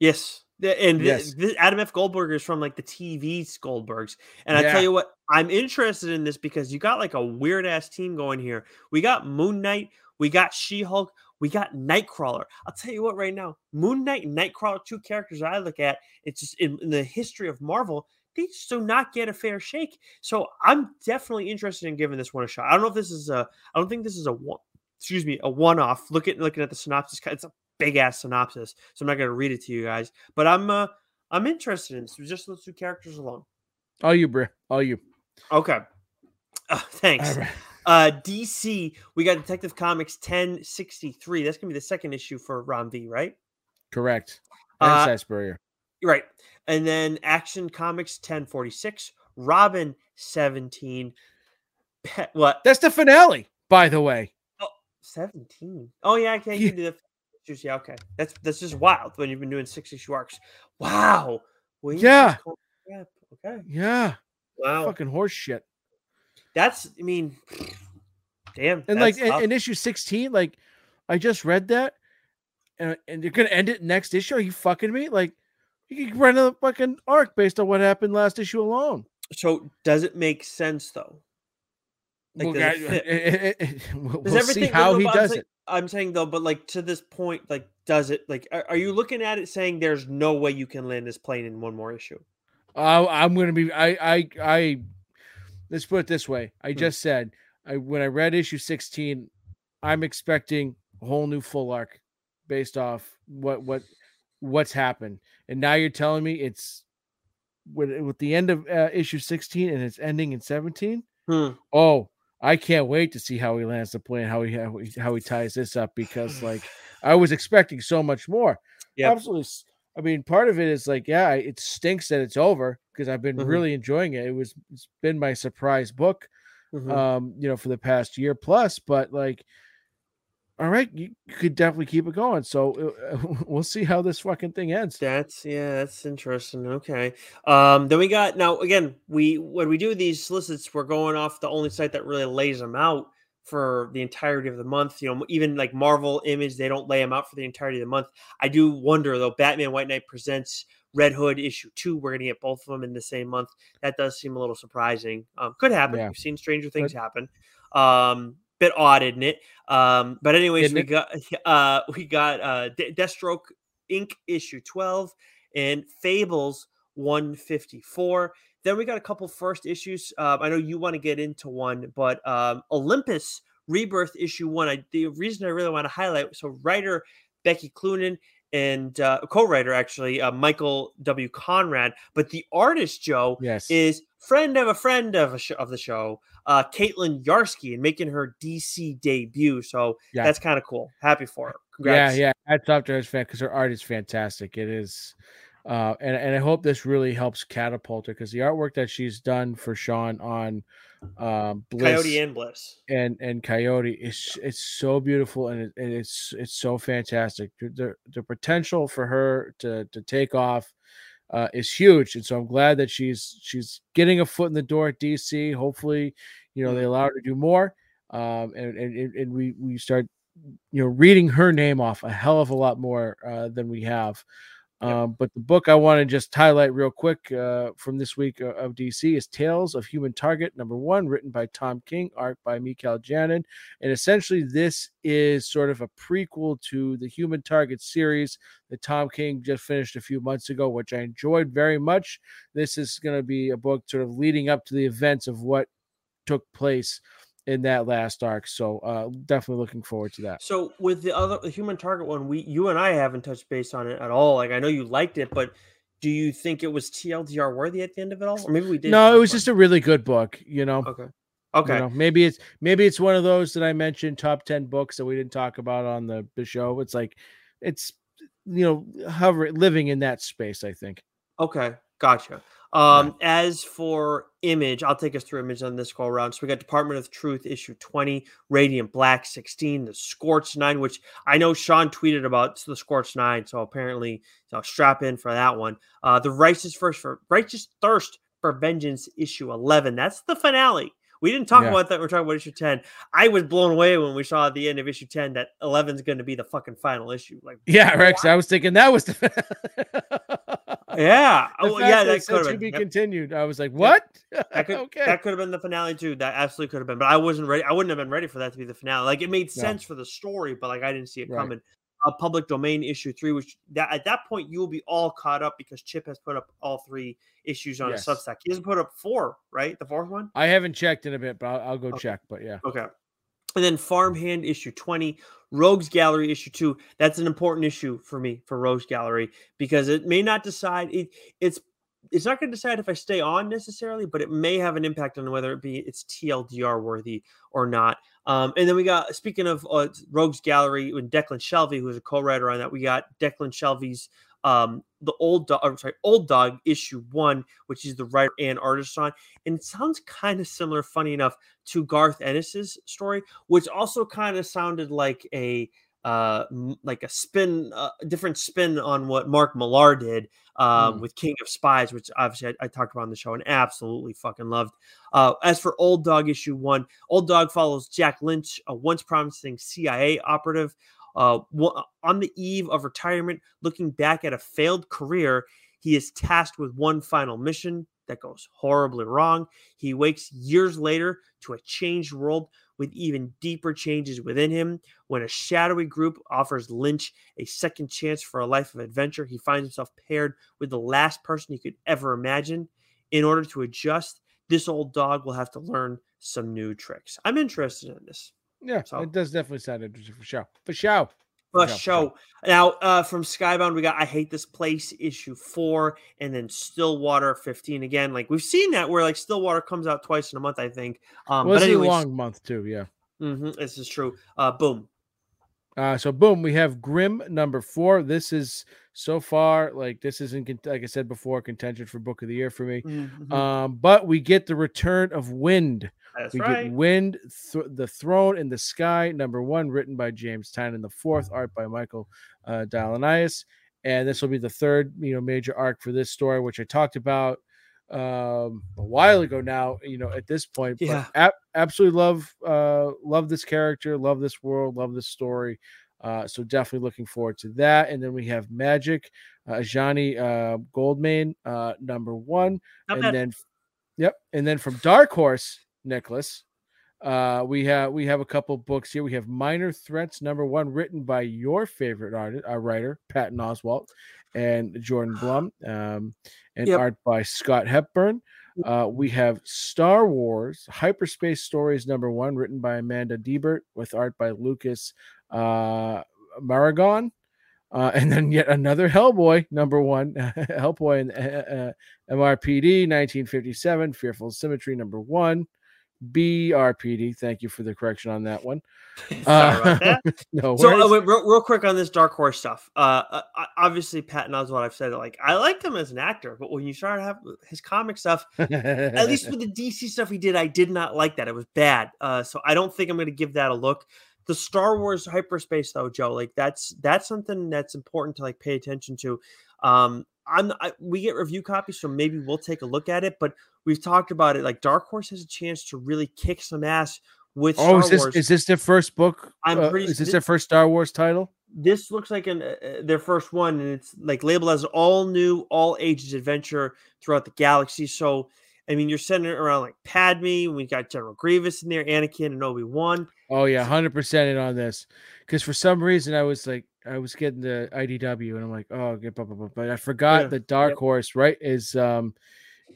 Yes. And yes. This Adam F. Goldberg is from like the TV Goldbergs. And yeah. I tell you what, I'm interested in this because you got like a weird ass team going here. We got Moon Knight, we got She Hulk, we got Nightcrawler. I'll tell you what, right now, Moon Knight and Nightcrawler, two characters I look at, it's just in, in, the history of Marvel, they just do not get a fair shake. So I'm definitely interested in giving this one a shot. I don't know if this is a, I don't think this is a one, excuse me, a one off. Look at looking at the synopsis, it's a big ass synopsis, so I'm not going to read it to you guys. But I'm, uh, I'm interested in this. Just those two characters alone. All you, bro. All you. Okay. Uh, thanks. Uh, DC, we got Detective Comics 1063. That's gonna be the second issue for Ram V, right? Correct. Uh, Spurrier. Right. And then Action Comics 1046, Robin 17. what? That's the finale, by the way. Oh, 17. Oh, yeah, I can't yeah. do the yeah, okay. That's that's just wild when you've been doing six issue arcs. Wow. Well, yeah. Okay. Yeah. Wow. Fucking horse shit. That's, I mean, damn. And like in, in, issue 16, like I just read that. and, and you're gonna end it next issue. Are you fucking me? Like you can run a fucking arc based on what happened last issue alone. So does it make sense though? Like, we'll, does it it, it, eh, eh, eh, we'll, we'll see how he does saying, it. I'm saying though, but like to this point, like does it like are, are, you looking at it saying there's no way you can land this plane in one more issue? Uh, I'm gonna be I I I let's put it this way. I hmm. just said I when I read issue 16, I'm expecting a whole new full arc based off what what what's happened. And now you're telling me it's with with the end of uh, issue 16 and it's ending in 17. Hmm. Oh, I can't wait to see how he lands the plane, how he how he, how he ties this up because like I was expecting so much more. Yeah, absolutely. I mean, part of it is like, yeah, it stinks that it's over because I've been mm-hmm. really enjoying it. It was it's been my surprise book, mm-hmm. um, you know, for the past year plus. But like, all right, you could definitely keep it going. So uh, we'll see how this fucking thing ends. That's yeah, that's interesting. Okay. Um, then we got now again, we when we do these solicits, we're going off the only site that really lays them out for the entirety of the month. You know, even like Marvel Image, they don't lay them out for the entirety of the month. I do wonder though. Batman White Knight presents Red Hood issue two. We're gonna get both of them in the same month. That does seem a little surprising. Um, could happen. Yeah. We've seen stranger things but, happen. Um, bit odd, isn't it? Um, but anyways, we got uh, we got uh, De- Deathstroke Inc. issue twelve and Fables one fifty four. Then we got a couple first issues. Uh, I know you want to get into one, but um, Olympus Rebirth issue one. I, the reason I really want to highlight so writer Becky Cloonan and uh, co-writer actually uh, Michael W. Conrad, but the artist Joe yes. is friend of a friend of a sh- of the show, uh, Caitlin Yarsky, and making her DC debut. So yeah. that's kind of cool. Happy for her. Congrats. Yeah, yeah. Hats off to her fan because her art is fantastic. It is. Uh, and, and I hope this really helps catapult her because the artwork that she's done for Sean on um, Bliss Coyote and Bliss and and Coyote is it's so beautiful and, it, and it's it's so fantastic. The the potential for her to to take off uh, is huge, and so I'm glad that she's she's getting a foot in the door at DC. Hopefully, you know they allow her to do more, um, and and and we we start you know reading her name off a hell of a lot more uh, than we have. Um, but the book I want to just highlight real quick uh, from this week uh, of DC is Tales of Human Target, number one, written by Tom King, art by Mikel Janin. And essentially, this is sort of a prequel to the Human Target series that Tom King just finished a few months ago, which I enjoyed very much. This is going to be a book sort of leading up to the events of what took place in that last arc. So uh, definitely looking forward to that. So with the other the human target one, we you and I haven't touched base on it at all. Like I know you liked it, but do you think it was TLDR worthy at the end of it all? Or maybe we did. No, it was just a really good book, you know. Okay. Okay. You know, maybe it's maybe it's one of those that I mentioned top 10 books that we didn't talk about on the, the show. It's like it's you know, hover living in that space, I think. Okay. Gotcha. Um, yeah. As for image, I'll take us through image on this go around. So we got Department of Truth issue 20, Radiant Black 16, the Scorch 9, which I know Sean tweeted about the Scorch 9. So apparently, so strap in for that one. Uh, the Righteous First for Righteous Thirst for Vengeance issue 11. That's the finale. We didn't talk yeah. about that. We're talking about issue 10. I was blown away when we saw at the end of issue 10 that 11 is going to be the fucking final issue. Like, yeah, Rex, I was thinking that was the. yeah. Oh, yeah. That could have be yep. continued. I was like, what? That could, okay. That could have been the finale too. That absolutely could have been. But I wasn't ready. I wouldn't have been ready for that to be the finale. Like, it made sense for the story, but like, I didn't see it right. coming a public domain issue three, which that at that point you will be all caught up because Chip has put up all three issues on yes. a Substack. He hasn't put up four, right? The fourth one. I haven't checked in a bit, but I'll, I'll go okay. check. But yeah, okay. And then Farmhand issue 20, Rogues Gallery issue 2. That's an important issue for me for Rogues Gallery because it may not decide it, it's it's not going to decide if I stay on necessarily, but it may have an impact on whether it be it's TLDR worthy or not. Um, and then we got speaking of uh, Rogues Gallery and Declan Shalvey, who's a co-writer on that. We got Declan Shalvey's um, the old dog, I'm sorry, old dog issue one, which is the writer and artist on, and it sounds kind of similar, funny enough, to Garth Ennis's story, which also kind of sounded like a uh, like a spin, uh, different spin on what Mark Millar did um, mm. with King of Spies, which obviously I, I, talked about on the show and absolutely fucking loved. Uh, as for Old Dog issue one, Old Dog follows Jack Lynch, a once promising CIA operative. Uh, on the eve of retirement, looking back at a failed career, he is tasked with one final mission that goes horribly wrong. He wakes years later to a changed world with even deeper changes within him. When a shadowy group offers Lynch a second chance for a life of adventure, he finds himself paired with the last person he could ever imagine. In order to adjust, this old dog will have to learn some new tricks. I'm interested in this. Yeah, so, it does definitely sound interesting for sure. For sure. For show. Now, uh, from Skybound, we got I Hate This Place issue four, and then Stillwater 15 again. Like we've seen that where like Stillwater comes out twice in a month, I think. Um, well, but anyways, a long month too, yeah. Mm-hmm, this is true. Uh, boom. Uh, so boom, we have Grimm number four. This is so far like this isn't like I said before contention for book of the year for me. Mm-hmm. Um, but we get the return of Wind. That's we right. get Wind, th- the Throne in the Sky, number one, written by James Tynion, the fourth art by Michael uh, Dialynas, and this will be the third, you know, major arc for this story, which I talked about um a while ago now you know at this point yeah ab- absolutely love uh love this character love this world love this story uh so definitely looking forward to that and then we have magic uh johnny uh goldman uh number one Not and bad. then yep and then from dark horse nicholas uh we have we have a couple books here we have minor threats number one written by your favorite artist uh, writer patton oswalt and jordan blum um and Yep. art by Scott Hepburn. Uh, we have Star Wars Hyperspace Stories number one, written by Amanda Deibert, with art by Lucas uh, Marangon. Uh, and then yet another Hellboy number one, Hellboy in uh, uh, MRPD 1957, Fearful Symmetry number one, BRPD. Thank you for the correction on that one. About that. no So, uh, wait, real, real quick on this Dark Horse stuff. Uh, uh, uh, obviously, Patton Oswalt, I've said like I liked him as an actor, but when you start to have his comic stuff, at least with the DC stuff he did, I did not like that. It was bad. Uh, so I don't think I'm going to give that a look. The Star Wars hyperspace, though, Joe, like that's that's something that's important to like pay attention to. Um, I'm I, we get review copies, so maybe we'll take a look at it. But we've talked about it. Like Dark Horse has a chance to really kick some ass with oh, Star is this Wars. is this their first book? I'm Uh, pretty- is this thi- their first Star Wars title? this looks like an uh, their first one, and it's like labeled as all new, all ages adventure throughout the galaxy. So, I mean, you're sending it around like Padme. We got General Grievous in there, Anakin, and Obi Wan. Oh yeah, hundred percent in on this. Because for some reason I was like, I was getting the IDW, and I'm like, oh, but I forgot Yeah, that Dark yep. Horse, right, is um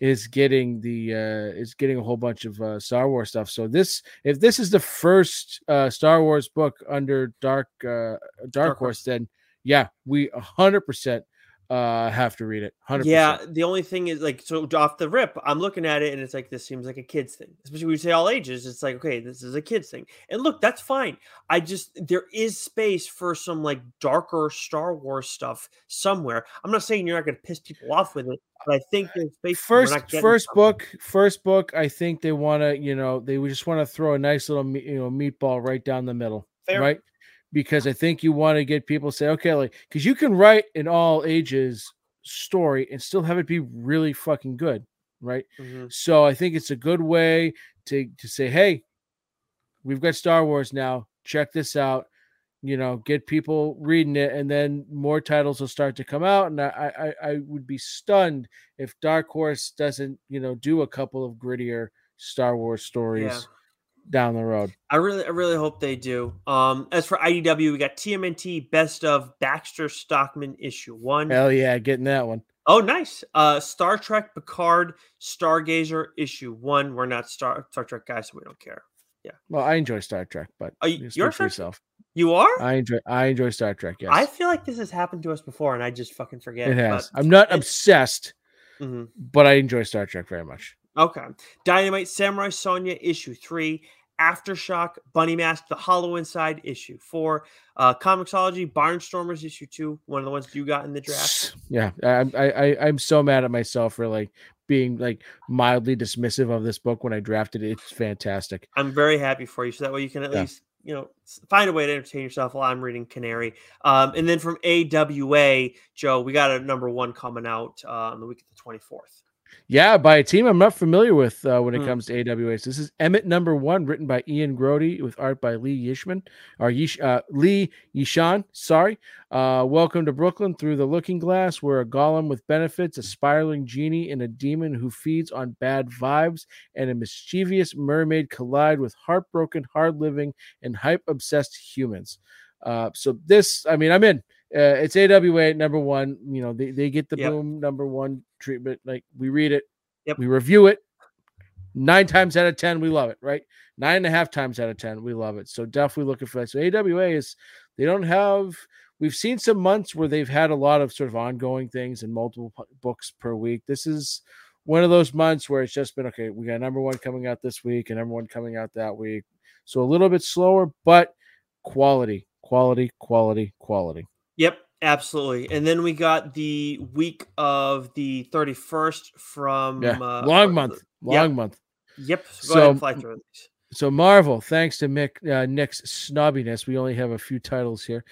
is getting the uh is getting a whole bunch of uh Star Wars stuff. So this, if this is the first uh Star Wars book under Dark uh Dark, Dark Horse, Horse. then yeah, we hundred percent uh have to read it. Hundred Yeah, the only thing is like so off the rip, I'm looking at it and it's like this seems like a kids thing. Especially when you say all ages, it's like okay, this is a kids thing. And look, that's fine. I just there is space for some like darker Star Wars stuff somewhere. I'm not saying you're not going to piss people off with it, but I think there's space. for- first not first something. book first book i think they want to you know they would just want to throw a nice little you know meatball right down the middle Fair. right because i think you want to get people to say okay like because you can write an all ages story and still have it be really fucking good right Mhm. so i think it's a good way to to say hey we've got star wars now check this out you know get people reading it and then more titles will start to come out and i i, I would be stunned if dark horse doesn't you know do a couple of grittier star wars stories Yeah. Down the road I really, I really hope they do. Um, as for IDW, we got TMNT Best of Baxter Stockman issue one. hell yeah getting that one Oh, nice. Uh, Star Trek Picard Stargazer issue one. We're not Star Star Trek guys, so we don't care. Yeah. Well i enjoy star trek but Are you- you you're for yourself You are? i enjoy i enjoy star trek yes I feel like this has happened to us before, and I just fucking forget. it has i'm not obsessed Mhm. but i enjoy star trek very much Okay. Dynamite Samurai Sonja issue three. Aftershock Bunny Mask The Hollow Inside issue four. Uh, Comixology Barnstormers issue two. One of the ones you got in the draft. Yeah, I, I, I'm so mad at myself for like being like mildly dismissive of this book when I drafted it. It's fantastic. I'm very happy for you. So that way you can at Yeah. least, you know, find a way to entertain yourself while I'm reading Canary. Um, and then from AWA, Joe, we got a number one coming out uh, on the week of the 24th. Yeah, by a team I'm not familiar with uh, when it Hmm. comes to AWAs. This is Emmett number one, written by Ian Grody with art by Lee Yishman or Yish, uh, Lee Yishan. Sorry. Uh, welcome to Brooklyn through the Looking Glass, where a golem with benefits, a spiraling genie, and a demon who feeds on bad vibes, and a mischievous mermaid collide with heartbroken, hard living, and hype obsessed humans. Uh, so this, I mean, I'm in. Uh, it's AWA number one. You know, they, they get the Yep. boom number one treatment. Like we read it, Yep. we review it. Nine times out of ten, we love it, right? Nine and a half times out of ten, we love it. So definitely looking for that. So AWA is they don't have. We've seen some months where they've had a lot of sort of ongoing things and multiple books per week. This is one of those months where it's just been okay. We got number one coming out this week and number one coming out that week. So a little bit slower, but quality, quality, quality, quality. Yep, absolutely. And then we got the week of the 31st from Yeah, uh, long month, yeah. long month. Yep. Go So- ahead and fly through these. So Marvel, thanks to Mick uh, Nick's snobbiness, we only have a few titles here.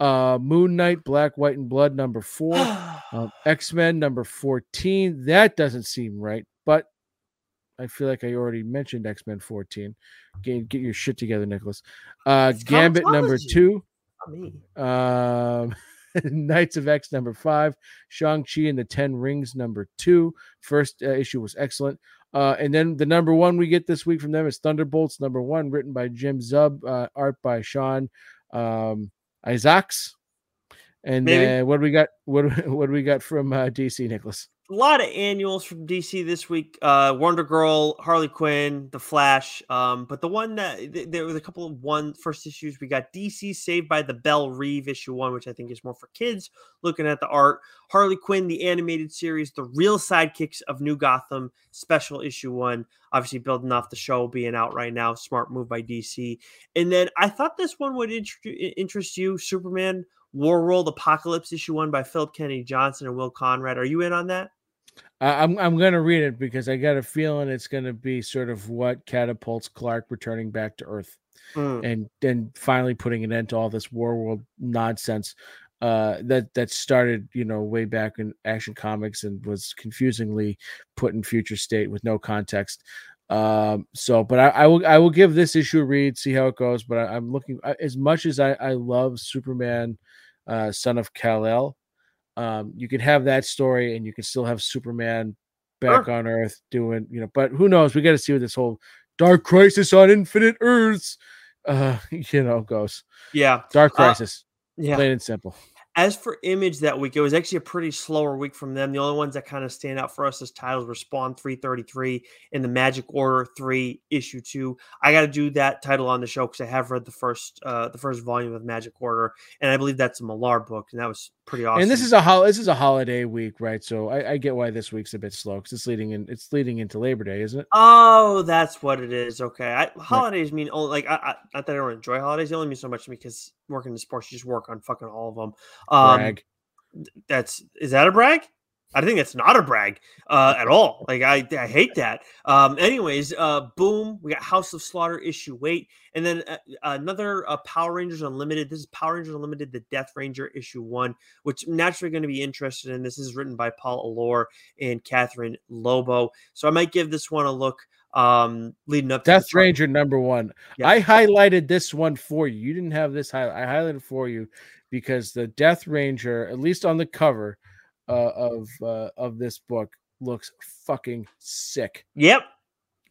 Uh, Moon Knight, Black, White, and Blood, number four. Um, X Men number 14. That doesn't seem right, but I feel like I already mentioned X Men 14. Get, get your shit together, Nicholas. Uh, Gambit number two. Not me. Um, Knights of X number five. Shang-Chi and the Ten Rings number two. First uh, issue was excellent. Uh, and then the number one we get this week from them is Thunderbolts number one, written by Jim Zub, uh, art by Sean um, Izaakse. And what do we got? What what do we got from uh, DC, Nicholas? A lot of annuals from DC this week. Uh, Wonder Girl, Harley Quinn, The Flash. Um, but the one that th- there was a couple of one first issues. We got DC Saved by the Bell Reeve issue one, which I think is more for kids. Looking at the art, Harley Quinn, the animated series, the real sidekicks of New Gotham, special issue one. Obviously, building off the show being out right now. Smart move by DC. And then I thought this one would inter- interest you. Superman. War World Apocalypse issue one by Philip Kennedy Johnson and Will Conrad. Are you in on that? I'm I'm gonna read it because I got a feeling it's gonna be sort of what catapults Clark returning back to Earth. Mm. and then finally putting an end to all this war world nonsense uh that that started you know way back in action comics and was confusingly put in future state with no context um so but I, I will i will give this issue a read see how it goes but I, i'm looking as much as i i love superman uh son of kal-el. Um you can have that story and you can still have superman back Sure. on earth doing you know but who knows? We got to see what this whole dark crisis on infinite earths uh you know goes. Yeah, dark Uh, crisis yeah. plain and simple As for Image that week, it was actually a pretty slower week from them. The only ones that kind of stand out for us as titles were Spawn 333 and the Magic Order 3 issue 2. I got to do that title on the show because I have read the first uh the first volume of Magic Order, and I believe that's a Millar book, and that was pretty awesome. and this is a hol- this is a holiday week right so i, I get why this week's a bit slow because it's leading in it's leading into labor day isn't it Oh, that's what it is. Okay, I, holidays mean only like I, I not that I don't enjoy holidays. They only mean so much to me because working in sports, you just work on fucking all of them. Um, Brag. that's is that a brag? I think that's not a brag uh, at all. Like I, I hate that. Um, anyways, uh, boom, we got House of Slaughter issue eight, and then uh, another uh, Power Rangers Unlimited. This is Power Rangers Unlimited, the Death Ranger issue one, which I'm naturally going to be interested in. This is written by Paul Allor and Catherine Lobo, so I might give this one a look. Um, leading up to Death Ranger number one. I highlighted this one for you. You didn't have this highlight. I highlighted for you because the Death Ranger, at least on the cover uh, of uh, of this book, looks fucking sick. Yep.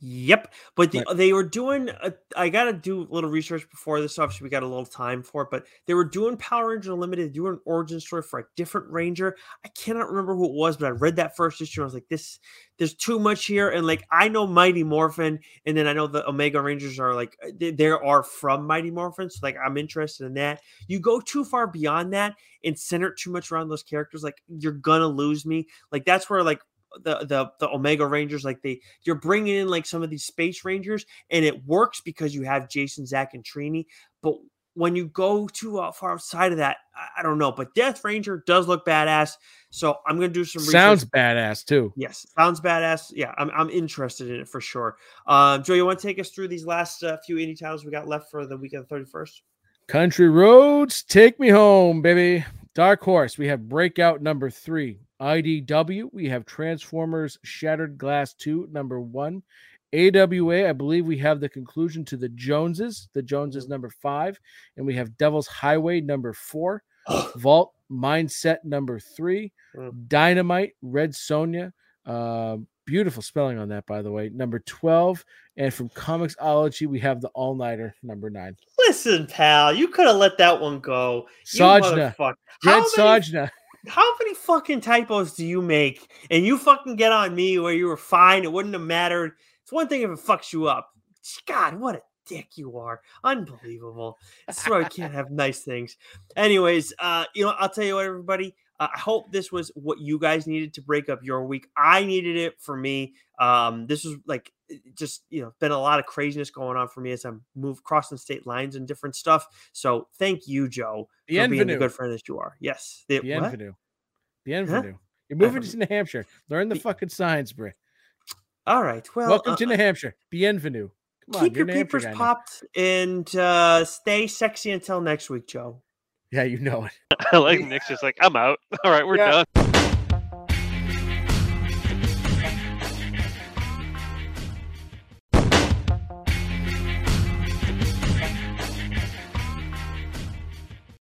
Yep. But the, Right. Uh, they were doing, a, I got to do a little research before this. Obviously, we got a little time for it, but they were doing Power Ranger Unlimited, doing an origin story for a different Ranger. I cannot remember who it was, but I read that first issue. And I was like, this, there's too much here. And like, I know Mighty Morphin, and then I know the Omega Rangers are like, uh, they, they are from Mighty Morphin. So like, I'm interested in that. You go too far beyond that and center too much around those characters, like, you're gonna lose me. Like, that's where like, the, the the Omega Rangers like they you're bringing in like some of these space rangers and it works because you have Jason, Zach, and Trini. But when you go too uh, far outside of that, I, I don't know. But Death Ranger does look badass, so I'm gonna do some Research. Sounds badass too. Yes, sounds badass. Yeah, I'm, I'm interested in it for sure. Um, Joe, you want to take us through these last uh, few indie titles we got left for the week of the 31st? Country roads, take me home, baby. Dark Horse, we have Breakout number three. IDW, we have Transformers Shattered Glass 2, number one. AWA, I believe we have the conclusion to the Joneses. The Joneses number five, and we have Devil's Highway number four. Vault Mindset number three. Mm. Dynamite Red Sonja. Uh, beautiful spelling on that, by the way. Number 12. And from Comixology, we have the All Nighter number nine. Listen, pal, you could have let that one go. Sajna. Red How many, Sajna. how many fucking typos do you make? And you fucking get on me where you were fine. It wouldn't have mattered. It's one thing if it fucks you up. God, what a dick you are. Unbelievable. That's why we can't have nice things. Anyways, uh, you know, I'll tell you what, everybody. Uh, I hope this was what you guys needed to break up your week. I needed it for me. Um, this was like just you know been a lot of craziness going on for me as I'm moved crossing state lines and different stuff. So thank you, Joe, for being the good friend that you are. Yes, the, what? Bienvenue. Bienvenue. You're moving to New Hampshire. Learn the fucking signs, Bri. All right. Well, Welcome uh, to New Hampshire. Bienvenue. Come keep you're your a New Hampshire peepers popped and uh, stay sexy until next week, Joe. Yeah, you know it. I like Nick's just like, I'm out. All right, we're Yeah. done.